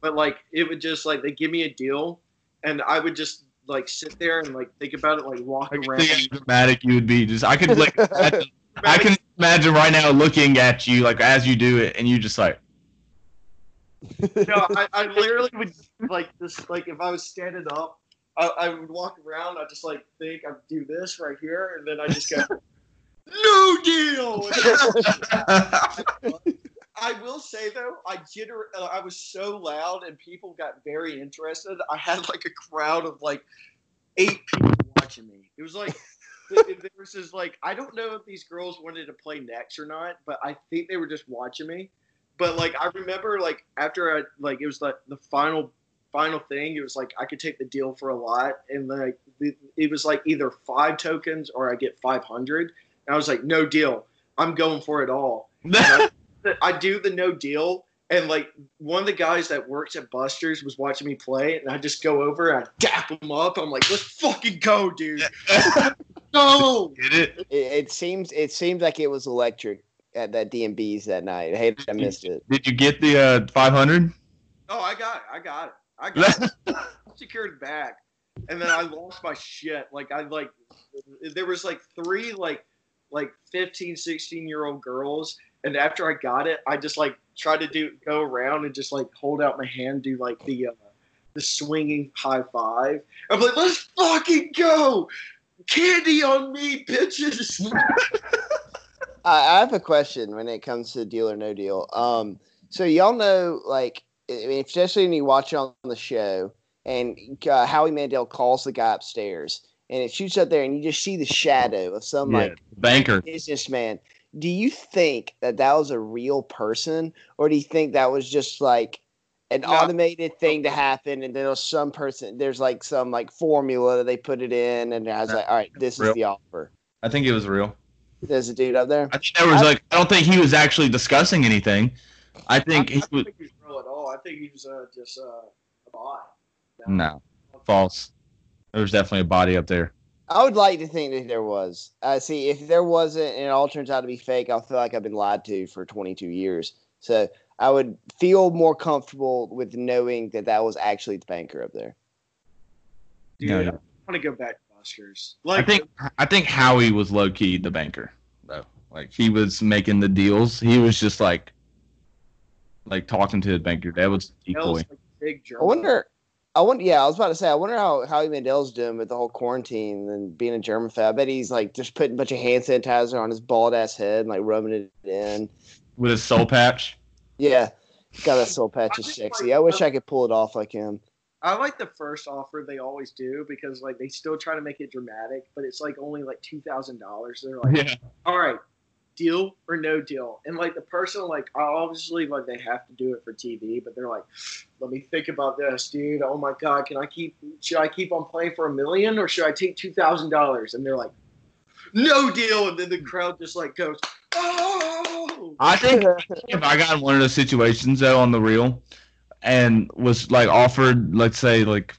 but like it would just like they give me a deal, and I would just like sit there and like think about it, like walk I around. think how dramatic you would be. Just I could like imagine, I can imagine right now looking at you like as you do it, and you just like no, I, I literally would like this. Like if I was standing up, I, I would walk around. I just like think I'd do this right here, and then I just go, "No deal." I will say though, I jitter. Uh, I was so loud, and people got very interested. I had like a crowd of like eight people watching me. It was like. th- th- There was just like I don't know if these girls wanted to play next or not, but I think they were just watching me but like I remember like after I like it was like the final final thing it was like I could take the deal for a lot and like it, it was like either five tokens or I get 500 and I was like no deal I'm going for it all I do the no deal and like one of the guys that works at Buster's was watching me play and I just go over and I dap him up I'm like let's fucking go dude go Get it? it, it seems it seemed like it was electric at that DMB's that night I hate I missed it Did you get the uh, 500? Oh, I got it. I got it. I got it. secured it back. And then I lost my shit. Like I like there was like three like like 15, 16 year old girls. And after I got it, I just like tried to do go around and just like hold out my hand, do like the uh, the swinging high five. I'm like, let's fucking go, candy on me, bitches. I, have a question when it comes to deal or no deal. Um, so y'all know, like, especially when you watch it on the show, and uh, Howie Mandel calls the guy upstairs, and it shoots up there, and you just see the shadow of some Yeah, like banker. businessman. Do you think that that was a real person, or do you think that was just like an No. automated thing to happen, and there was some person, there's like some like formula that they put it in, and I was like, all right, this Real. is the offer. I think it was real. There's a dude up there. I think there was like I don't think he was actually discussing anything. I think I, he I don't was think he was real at all. I think he was uh, just uh, a bot. no false. There was definitely a body up there. I would like to think that there was. Uh, see, if there wasn't, and it all turns out to be fake, I'll feel like I've been lied to for 22 years. So I would feel more comfortable with knowing that that was actually the banker up there. Dude, No, I want to go back to Busters. I think I think Howie was low key the banker though. Like he was making the deals. He was just like like talking to the banker. That was L's decoy. like big I wonder. I wonder. Yeah, I was about to say. I wonder how Howie Mandel's doing with the whole quarantine and being a German fan. I bet he's like just putting a bunch of hand sanitizer on his bald ass head and like rubbing it in. With his soul patch. Yeah, God, that soul patch is sexy. like, I wish I could pull it off like him. I like the first offer they always do because like they still try to make it dramatic, but it's like only like two thousand dollars. They're like, Yeah. all right, deal or no deal. And like the person, like obviously, like they have to do it for TV, but they're like, let me think about this, dude. Oh my god, can I keep? Should I keep on playing for a million or should I take two thousand dollars? And they're like, no deal. And then the crowd just like goes, oh. I think if I got in one of those situations though on the real and was like offered let's say like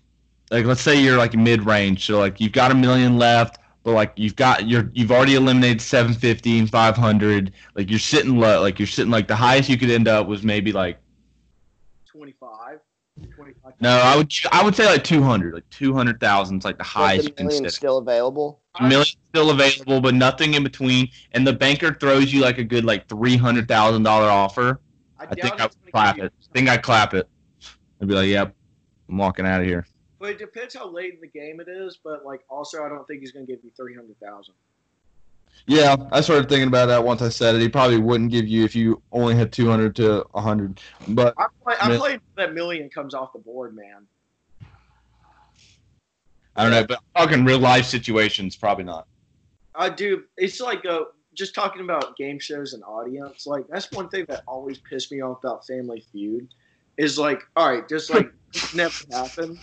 like let's say you're like mid range so like you've got a million left but like you've got you're you've already eliminated 750 and 500 like you're sitting low like you're sitting like the highest you could end up was maybe like 25, 25. no I would I would say like 200 like 200,000 is like the But highest the you can million sit still available. a million still available but nothing in between and the banker throws you like a good like $300,000 offer I doubt think I would clap it. I think I'd clap it. I'd be like, "Yep, I'm walking out of here." But it depends how late in the game it is. But like, also, I don't think he's going to give you three hundred thousand. Yeah, I started thinking about that once I said it. He probably wouldn't give you if you only had 200 to 100. But I play, I play that million comes off the board, man. I don't know. But talking real life situations, probably not. I do. It's like uh, just talking about game shows and audience. Like that's one thing that always pissed me off about Family Feud. Is like, all right, just like never happened.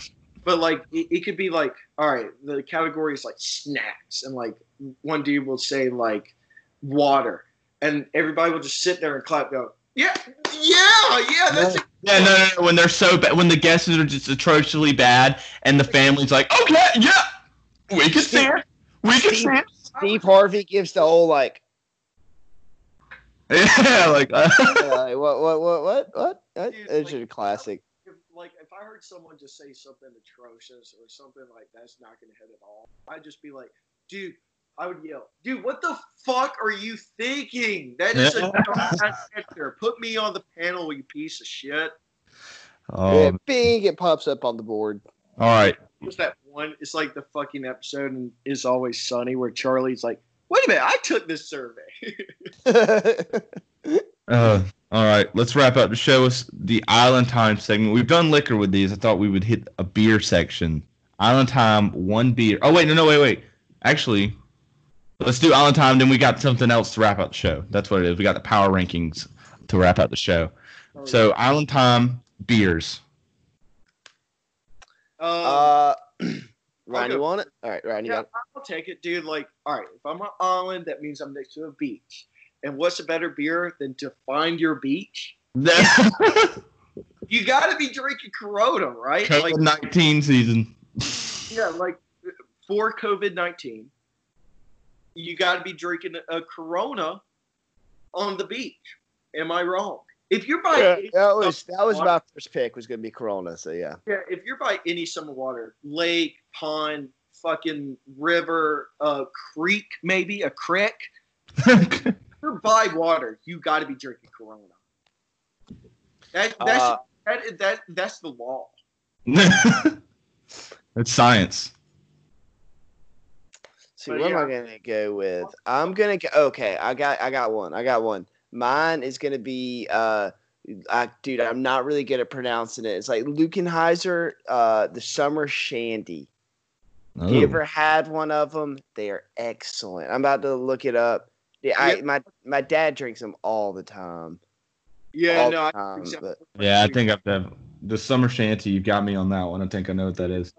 But like, it, it could be like, all right, the category is like snacks, and like one dude will say like water, and everybody will just sit there and clap, go, yeah, yeah, yeah, that's it. Yeah, no, no, no. When they're so bad, when the guesses are just atrociously bad, and the family's like, "Okay, yeah, we can see it. We can see it." Steve Harvey gives the whole like, Yeah, like uh, uh, what, what, what, what, what? That- Dude, It's like- a classic. If, like if I heard someone just say something atrocious or something like that's not gonna hit at all, I'd just be like, dude, I would yell, dude, what the fuck are you thinking? That is a dumbass answer. Put me on the panel, you piece of shit. oh, yeah, bing, it pops up on the board. all right. What's that one? It's like the fucking episode and is always sunny where Charlie's like, wait a minute, I took this survey. Uh, all right, let's wrap up the show with the Island Time segment. We've done liquor with these. I thought we would hit a beer section. Island Time, one beer. Oh wait, no, no, wait, wait. Actually, let's do Island Time. Then we got something else to wrap up the show. That's what it is. We got the power rankings to wrap up the show. So Island Time beers. uh, uh, Ryan, you want it? All right, Ryan, you yeah, got it. I'll take it, dude. Like, all right, if I'm on island, that means I'm next to a beach. And what's a better beer than to find your beach? You got to be drinking Corona, right? Like, COVID nineteen season. yeah, like for COVID nineteen, you got to be drinking a Corona on the beach. Am I wrong? If you're by Yeah, any that was that was water- my first pick. Was going to be Corona. So yeah. yeah, if you're by any summer water, lake, pond, fucking river, uh, creek, maybe a creek. If you're by water, you got to be drinking Corona. That that's Uh, that, that that's the law. It's science. See, But what am I gonna go with? I'm gonna go. Okay, I got, I got one. I got one. Mine is gonna be, uh, I, dude, I'm not really good at pronouncing it. It's like Lukenheiser, uh, the Summer Shandy. Oh. You ever had one of them? They are excellent. I'm about to look it up. Yeah, I, Yep. my my dad drinks them all the time. Yeah, all no, the I time, think so. but- Yeah, I think I've done the summer shandy. You've got me on that one. I think I know what that is.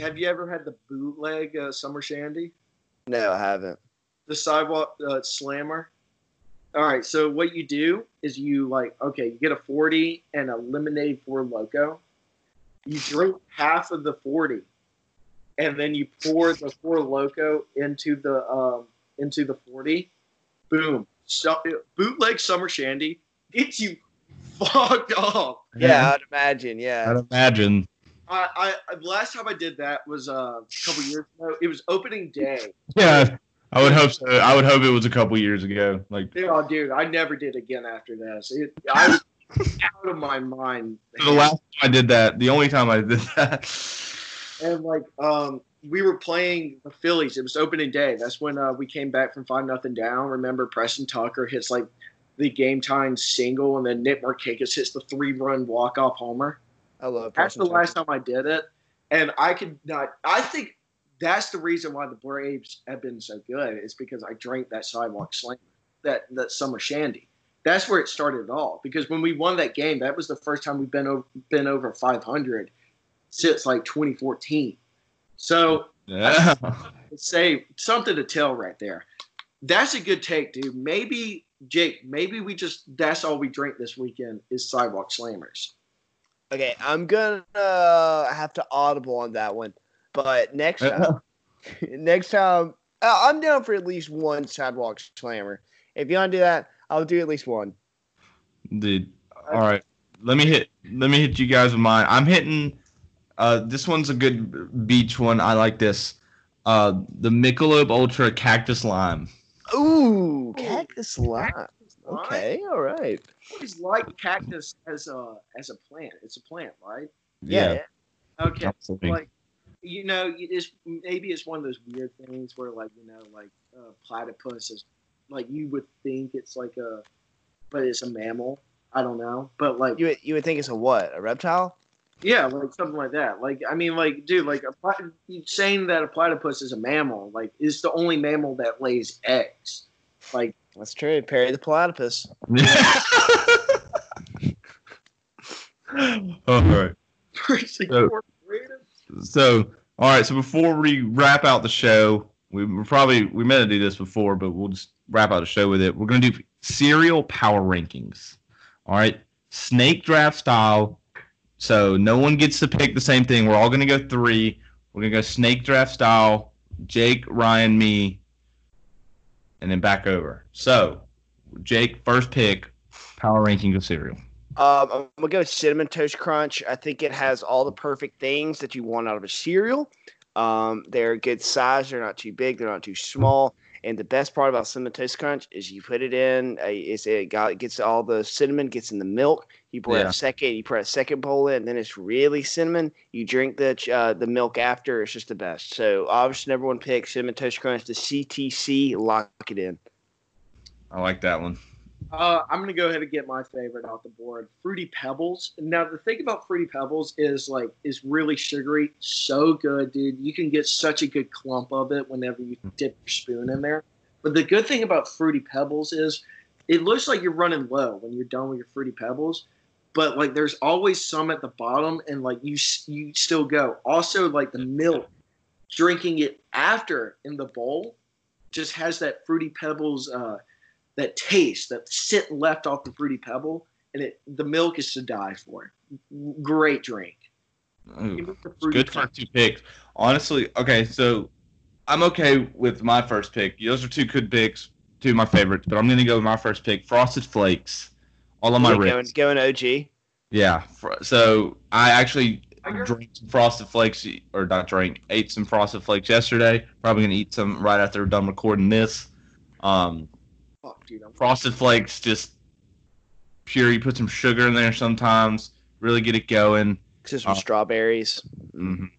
Have you ever had the bootleg uh, summer shandy? No, I haven't. the sidewalk uh, slammer. All right, so what you do is you like okay, you get a forty and a lemonade four loco. You drink half of the forty, and then you pour the four loco into the um, into the forty. Boom! So, bootleg summer shandy gets you fucked up. Yeah, I'd imagine. Yeah. I'd imagine. I, I I- the last time I did that was uh, a couple years ago. It was opening day. Yeah, I would hope so. I would hope it was a couple years ago. Like Oh, dude, I never did again after this. It, I was out of my mind. the last time I did that, the only time I did that. and like, um, we were playing the Phillies. It was opening day. That's when uh, we came back from five nothing down. Remember, Preston Tucker hits like the game time single, and then Nick Markakis hits the three run walk off homer. I love. That's the Preston last time I did it, and I could not. I think that's the reason why the Braves have been so good is because I drank that sidewalk slam, that that summer shandy. That's where it started all. Because when we won that game, that was the first time we've been over been over 500 since like 2014. So Yeah. say something to tell right there. That's a good take, dude. Maybe Jake. Maybe we just that's all we drink this weekend is sidewalk slammers. Okay, I'm gonna uh, have to audible on that one, but next time, next time, uh, I'm down for at least one sidewalk slammer. If you want to do that, I'll do at least one. Dude. All right. Let me hit let me hit you guys with mine. I'm hitting uh this one's a good beach one. I like this. Uh the Michelob Ultra Cactus Lime. Ooh, cactus lime. Okay, all right. always like cactus as a as a plant. It's a plant, right? Yeah. Okay. absolutely. Like you know, it's maybe it's one of those weird things where like you know, like uh, platypus is like you would think it's like a, but it's a mammal. I don't know, but like You would- you would think it's a what? A reptile? Yeah, like something like that. Like I mean, like dude, like a plat- saying that a platypus is a mammal, like is the only mammal that lays eggs. Like That's true. Perry the platypus. all right. So- So, all right. So before we wrap out the show, we we're probably we meant to do this before, but we'll just wrap out the show with it. We're gonna do cereal power rankings. All right, snake draft style. So no one gets to pick the same thing. We're all gonna go three. We're gonna go snake draft style. Jake, Ryan, me, and then back over. So, Jake, first pick. Power ranking of cereal. Um, I'm gonna go cinnamon toast crunch. I think it has all the perfect things that you want out of a cereal. Um, they're a good size. They're not too big. They're not too small. And the best part about cinnamon toast crunch is you put it in. Uh, is it got it gets all the cinnamon gets in the milk. You pour Yeah. a second. You put a second bowl in. Then it's really cinnamon. You drink the uh, the milk after. It's just the best. So obviously, number one pick cinnamon toast crunch. The CTC lock it in. I like that one. Uh, I'm gonna go ahead and get my favorite off the board, Fruity Pebbles. Now the thing about Fruity Pebbles is like is really sugary, so good, dude. You can get such a good clump of it whenever you dip your spoon in there. But the good thing about Fruity Pebbles is it looks like you're running low when you're done with your Fruity Pebbles, but like there's always some at the bottom, and like you you still go. Also, like the milk, drinking it after in the bowl, just has that Fruity Pebbles. Uh, that taste, that sit left off the fruity pebble, and it the milk is to die for. Great drink. Ooh. Give me the Good first two picks. Honestly, okay, so I'm okay with my first pick. Those are two good picks, two of my favorites, but I'm gonna go with my first pick, Frosted Flakes. All on my going, wrist. going OG. Yeah. So I actually drank some Frosted Flakes, or not drank, ate some Frosted Flakes yesterday. Probably gonna eat some right after we're done recording this. Um, Fuck, dude. I'm, Frosted Flakes, just pure. You put some sugar in there sometimes, really get it going. Just some Uh, strawberries. Mhm.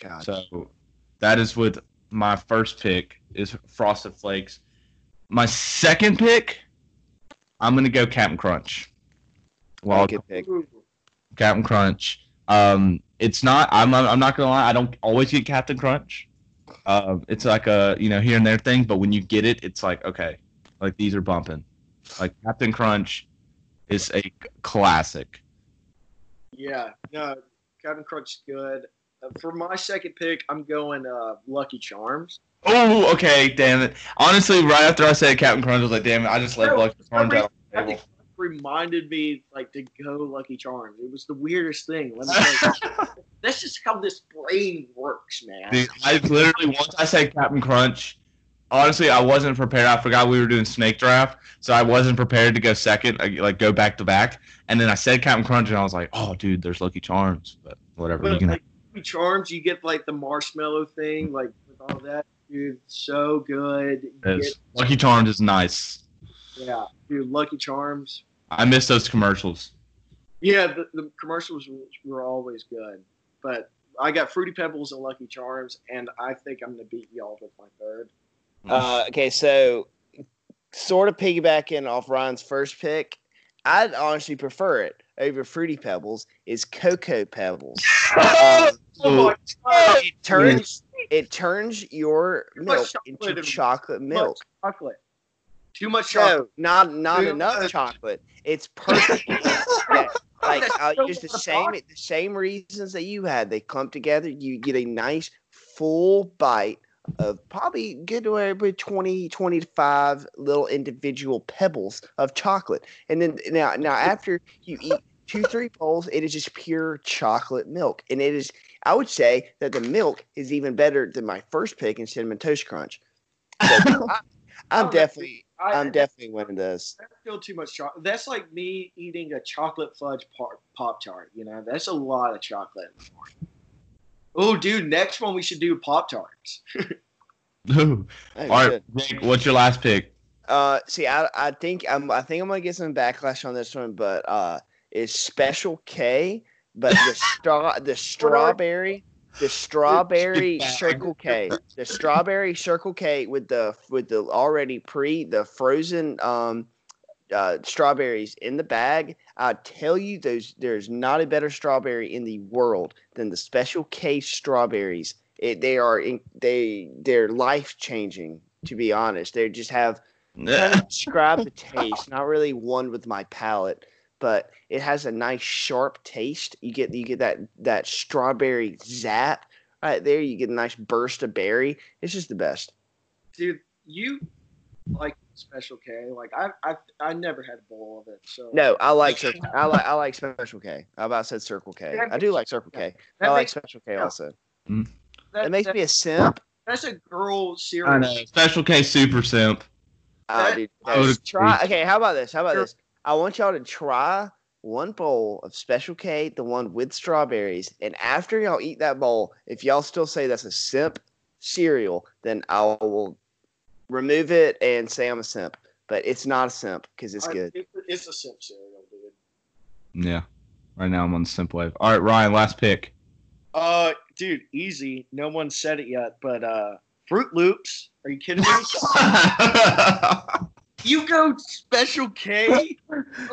God. So that is with my first pick is Frosted Flakes. My second pick, I'm gonna go Captain Crunch. Well, pick. Captain Crunch. Um, it's not. I'm. I'm not gonna lie. I don't always get Captain Crunch. Um, it's like a you know here and there thing, but when you get it, it's like okay, like these are bumping. Like Captain Crunch is a classic. Yeah, no, Captain Crunch is good. Uh, for my second pick, I'm going uh, Lucky Charms. Oh, okay, damn it. Honestly, right after I said Captain Crunch, I was like, damn it, I just left No, Lucky Charms out on the table. Reminded me like to go Lucky Charms. It was the weirdest thing. Let me. That's just how this brain works, man. Dude, I literally once I said Captain Crunch, honestly, I wasn't prepared. I forgot we were doing snake draft, so I wasn't prepared to go second, like- like go back to back. And then I said Captain Crunch, and I was like, oh, dude, there's Lucky Charms, but whatever. But can like Lucky Charms, you get like the marshmallow thing, like with all that, dude. So good. Get- Lucky Charms is nice. yeah, dude. Lucky Charms. I miss those commercials. Yeah, the, the commercials were, were always good, but I got Fruity Pebbles and Lucky Charms, and I think I'm gonna beat y'all with my third. Uh, okay, so sort of piggybacking off Ryan's first pick, I'd honestly prefer it over Fruity Pebbles. Is Cocoa Pebbles? Um, Oh my god! it turns it turns your milk chocolate into chocolate milk. chocolate. Too much chocolate. No, not not Too enough much. chocolate. It's perfect. Yeah, like That's I'll so use the same the same reasons that you had. They clump together. You get a nice full bite of probably get to about 20, 25 little individual pebbles of chocolate. And then now now after you eat two, three bowls, it is just pure chocolate milk. And it is I would say that the milk is even better than my first pick in cinnamon toast crunch. So oh, I, I'm Oh, definitely I, I'm definitely winning this. That's still too much chocolate. That's like me eating a chocolate fudge pop, pop tart. You know, that's a lot of chocolate. Oh, dude! Next one we should do pop tarts. All right, shit. Jake, what's your last pick? Uh, see, I I think I'm I think I'm gonna get some backlash on this one, but uh, it's Special K, but the straw the strawberry the strawberry. Circle K the strawberry Circle K with the with the already pre the frozen um uh, strawberries in the bag. I tell you, those there's not a better strawberry in the world than the Special K strawberries. It, they are in, they they're life changing. To be honest, they just have kind of describe the taste. Not really one with my palate, but it has a nice sharp taste. You get you get that that strawberry zap right there. You get a nice burst of berry. It's just the best. Dude, you like Special K? Like I, I, I never had a bowl of it. So No, I like Circle. I like I like Special K. I about said Circle K. I do like Circle K. I That like makes- Special K yeah. also. that, It makes that- me a simp. That's a girl cereal. I know. Special K Super Simp. Ah, That- dude, I would try. Okay, how about this? How about Sure. this? I want y'all to try one bowl of Special K, the one with strawberries, and after y'all eat that bowl, if y'all still say that's a simp cereal, then I will remove it and say I'm a simp. But it's not a simp because it's I- good. it- it's a simp cereal, dude. Yeah. Right now I'm on the simp wave. All right, Ryan, last pick. Uh, dude, easy. No one said it yet, but uh, Fruit Loops. Are you kidding me? you go Special K.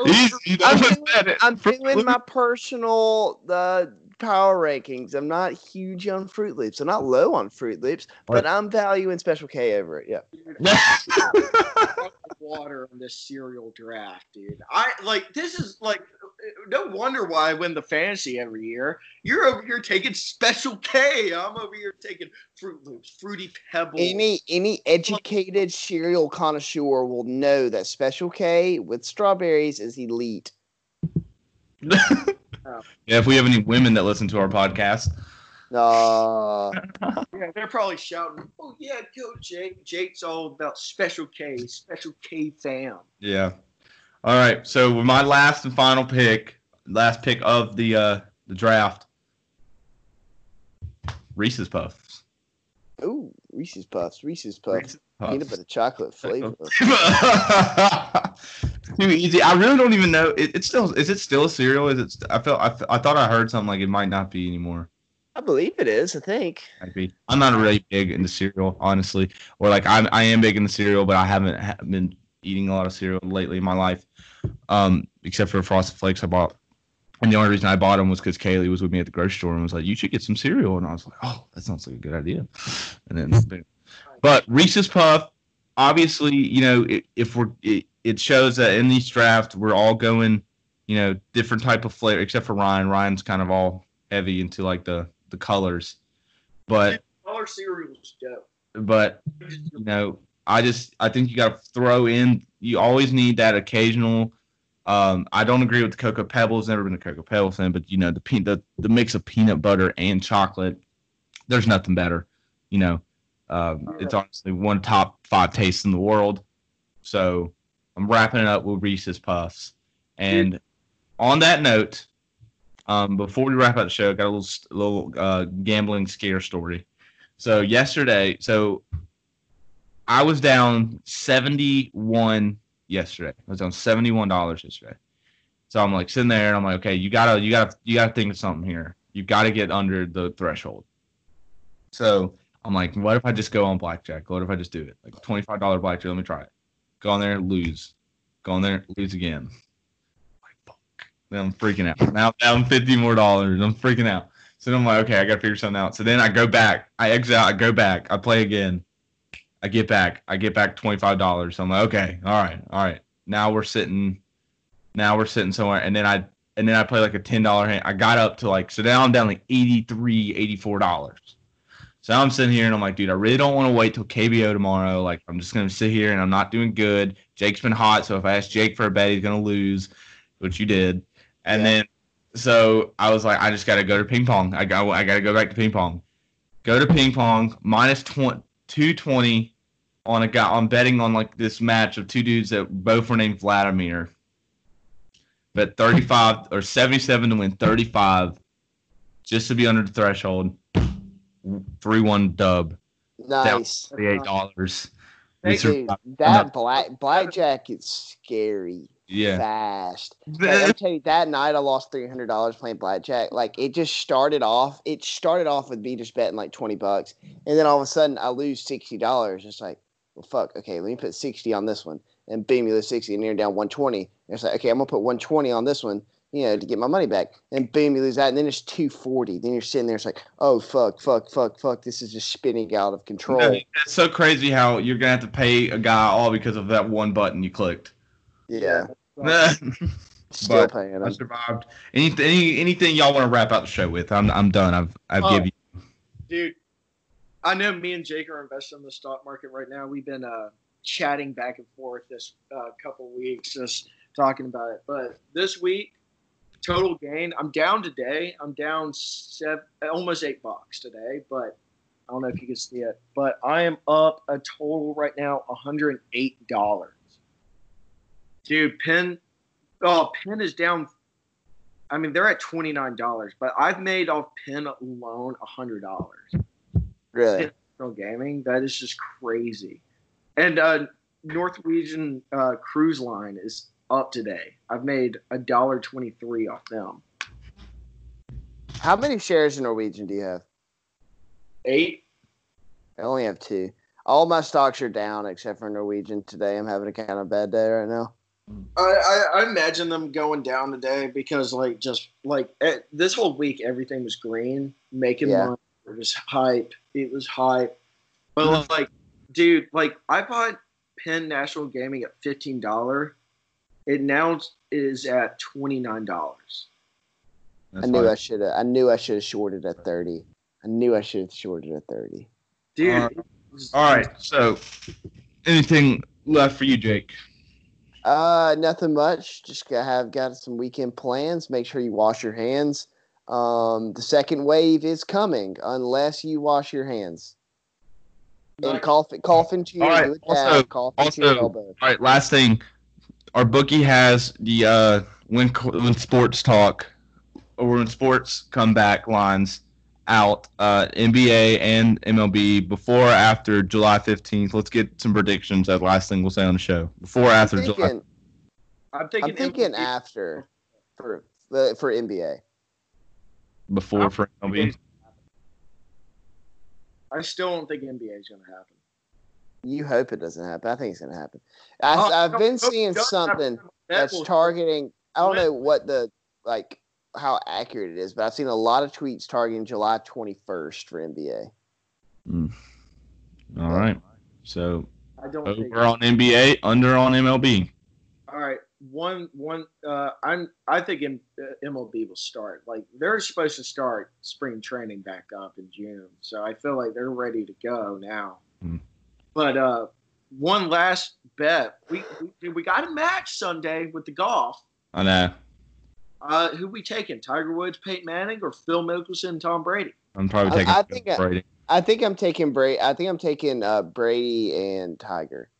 Easy. I'm, one doing- I'm doing my personal the power rankings. I'm not huge on Fruit Loops. I'm not low on Fruit Loops, but I'm valuing Special K over it. Yeah. water on this cereal draft, dude. I like this is like no wonder why I win the fantasy every year. You're over here taking Special K. I'm over here taking Fruit Loops, Fruity Pebbles. Any any educated cereal connoisseur will know that Special K with strawberries is elite. yeah, if we have any women that listen to our podcast. Uh, Yeah, they're probably shouting, "Oh yeah, go Jake! Jake's all about Special K, Special K fam." Yeah. All right. So with my last and final pick, last pick of the uh the draft, Reese's Puffs. ooh, Reese's Puffs, Reese's Puffs, Reese's peanut butter chocolate flavor. Too easy. I really don't even know. It, it's still. Is it still a cereal? Is it? I felt. I, I thought I heard something like it might not be anymore. I believe it is. I think. Might be. I'm not really big into cereal, honestly. Or like I'm, I am big into cereal, but I haven't ha- been eating a lot of cereal lately in my life, um, except for Frosted Flakes I bought. And the only reason I bought them was because Kaylee was with me at the grocery store and was like, "You should get some cereal," and I was like, "Oh, that sounds like a good idea." And then, but Reese's Puff, obviously, you know, if we're, it, it shows that in these drafts we're all going, you know, different type of flavor, except for Ryan. Ryan's kind of all heavy into like the the colors, but Dollar cereal was dope. but you know, I just I think you got to throw in. You always need that occasional. Um, I don't agree with the cocoa pebbles. Never been a cocoa pebble fan, but you know the pe- the the mix of peanut butter and chocolate. There's nothing better. You know, um, it's honestly one top five tastes in the world. So I'm wrapping it up with Reese's Puffs. And on that note, um, before we wrap up the show, I got a little little uh, gambling scare story. So yesterday, so I was down seventy one yesterday. I was down seventy one dollars yesterday. So I'm like sitting there and I'm like, okay, you gotta you gotta you gotta think of something here. You gotta get under the threshold. So I'm like, what if I just go on blackjack? What if I just do it? Like twenty five dollar blackjack, let me try it. Go on there, lose. Go on there, lose again. Like fuck. Then I'm freaking out. Now I'm down fifty more dollars. I'm freaking out. So then I'm like, okay, I gotta figure something out. So then I go back. I exit out. I go back. I play again. I get back. I get back twenty five dollars. So I'm like, okay, all right, all right. Now we're sitting. Now we're sitting somewhere, and then I and then I play like a ten dollar hand. I got up to like so now I'm down like 83 84 dollars. So I'm sitting here and I'm like, dude, I really don't want to wait till KBO tomorrow. Like I'm just gonna sit here and I'm not doing good. Jake's been hot, so if I ask Jake for a bet, he's gonna lose, which you did. And Yeah. then so I was like, I just gotta go to ping pong. I got I gotta go back to ping pong. Go to ping pong minus 20, 220 on a guy on betting on like this match of two dudes that both were named Vladimir. Bet 35 or 77 to win 35 just to be under the threshold. 3 1 dub. Nice. $38. We Thank sur- Dude, that black blackjack is scary. yeah. Fast. Like, I tell you, that night I lost three hundred dollars playing blackjack. Like it just started off. It started off with me just betting like twenty bucks, and then all of a sudden I lose sixty dollars. It's like, well, fuck. Okay, let me put sixty on this one, and boom, you lose sixty, and you're down one twenty. It's like, okay, I'm gonna put one twenty on this one, you know, to get my money back, and boom, you lose that, and then it's two forty. Then you're sitting there, it's like, oh fuck, fuck, fuck, fuck. This is just spinning out of control. No, It's so crazy how you're gonna have to pay a guy all because of that one button you clicked. Yeah, I still But paying them. survived. Anything, any, anything y'all want to wrap out the show with? I'm, I'm done. I've, I've Oh. given you. Dude, I know me and Jake are invested in the stock market right now. We've been uh, chatting back and forth this uh, couple weeks, just talking about it. But this week, total gain. I'm down today. I'm down seven, almost eight bucks today. But I don't know if you can see it. But I am up a total right now, 108 dollars. Dude, Penn. Oh, Penn is down. I mean, they're at twenty nine dollars, but I've made off Penn alone hundred dollars. Really? Pro gaming, that is just crazy. And uh, Norwegian uh, Cruise Line is up today. I've made a dollar twenty three off them. How many shares in Norwegian do you have? Eight. I only have two. All my stocks are down except for Norwegian today. I'm having a kind of bad day right now. I, I, I imagine them going down today because like just like eh, this whole week everything was green, making Yeah. money. It was hype. It was hype. But like, dude, like I bought Penn National Gaming at fifteen dollar. It now is at twenty nine dollars. I knew I should have. I knew I should have shorted at thirty. I knew I should have shorted at thirty. Dude. Uh, was- All right. So, anything left for you, Jake? Uh, nothing much. Just got have got some weekend plans. Make sure you wash your hands. Um, the second wave is coming unless you wash your hands. And cough, cough into your All right, also- cough into your also- elbow. All right. Last thing, our bookie has the uh, when when sports talk or when sports come back lines out uh, NBA and MLB before or after July 15th. Let's get some predictions. That last thing we'll say on the show. Before or I'm after July. I'm thinking, I'm thinking after for uh, for NBA. Before for MLB. I still don't think NBA is going to happen. You hope it doesn't happen. I think it's gonna happen. I, Oh, I've been seeing something that's targeting. I don't know what the like how accurate it is, but I've seen a lot of tweets targeting July 21st for NBA. All right. So I don't think. over on NBA, under on MLB. All right, one one. Uh, I'm. I think M- uh, MLB will start. Like they're supposed to start spring training back up in June, so I feel like they're ready to go now. Hmm. But uh, one last bet. We we, we got a match Sunday with the golf. I know. Uh, who we taking? Tiger Woods, Peyton Manning, or Phil Mickelson, and Tom Brady? I'm probably taking I think Brady. I think I'm taking Brady. I think I'm taking uh, Brady and Tiger.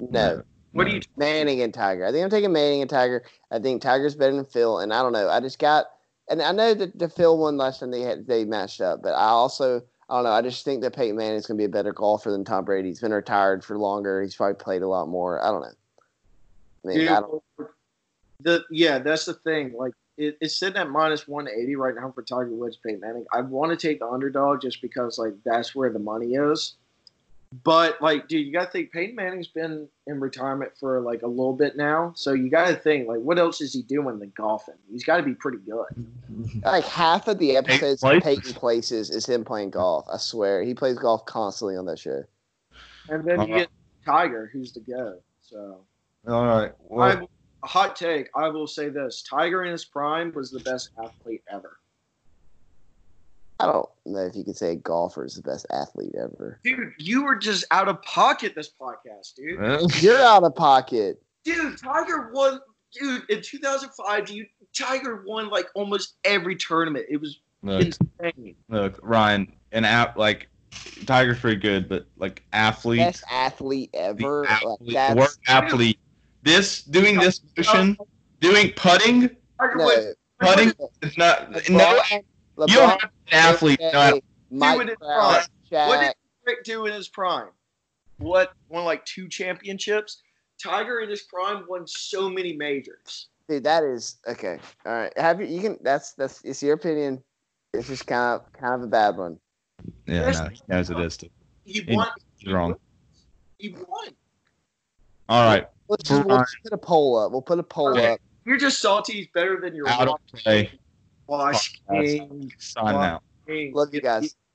No, What are you? Manning and Tiger. I think I'm taking Manning and Tiger. I think Tiger's better than Phil, and I don't know. I just got, and I know that the Phil one last time they had they matched up, but I also I don't know. I just think that Peyton Manning is going to be a better golfer than Tom Brady. He's been retired for longer. He's probably played a lot more. I don't know. I mean, Dude, I don't. the yeah, that's the thing. Like it, it's sitting at minus one eighty right now for Tiger Woods, Peyton Manning. I want to take the underdog just because like that's where the money is. But like, dude, you gotta think Peyton Manning's been in retirement for like a little bit now, so you gotta think like, what else is he doing than golfing? He's got to be pretty good. Like half of the episodes of Places. Peyton Places is him playing golf. I swear, he plays golf constantly on that show. And then you get Tiger, who's the go. So All right. I, a hot take. I will say this: Tiger in his prime was the best athlete ever. I don't know if you could say a golfer is the best athlete ever. Dude, you were just out of pocket this podcast, dude. You're out of pocket. Dude, Tiger won. Dude, in 2005, dude, Tiger won like almost every tournament. It was look, insane. look, Ryan, an app like Tiger's pretty good, but like athlete, Best athlete ever. Like, athlete, the that's athlete. This doing this motion, doing putting, no. was putting is not no. LeBron, You don't have to an athlete. MJ, don't- Mike Dude, it's Brown, What did Rick do in his prime? What won like two championships? Tiger in his prime won so many majors. Dude, that is okay. All right, have you? You can. That's that's. It's your opinion. It's just kind of kind of a bad one. yeah, no, he knows it is. Too. He He- won. He's wrong. He won. All right, Let's just, we'll just put a poll up. We'll put a poll Okay. up. You're just salty. He's better than your out of play. Wash King. Sign out. Love you guys. Yeah.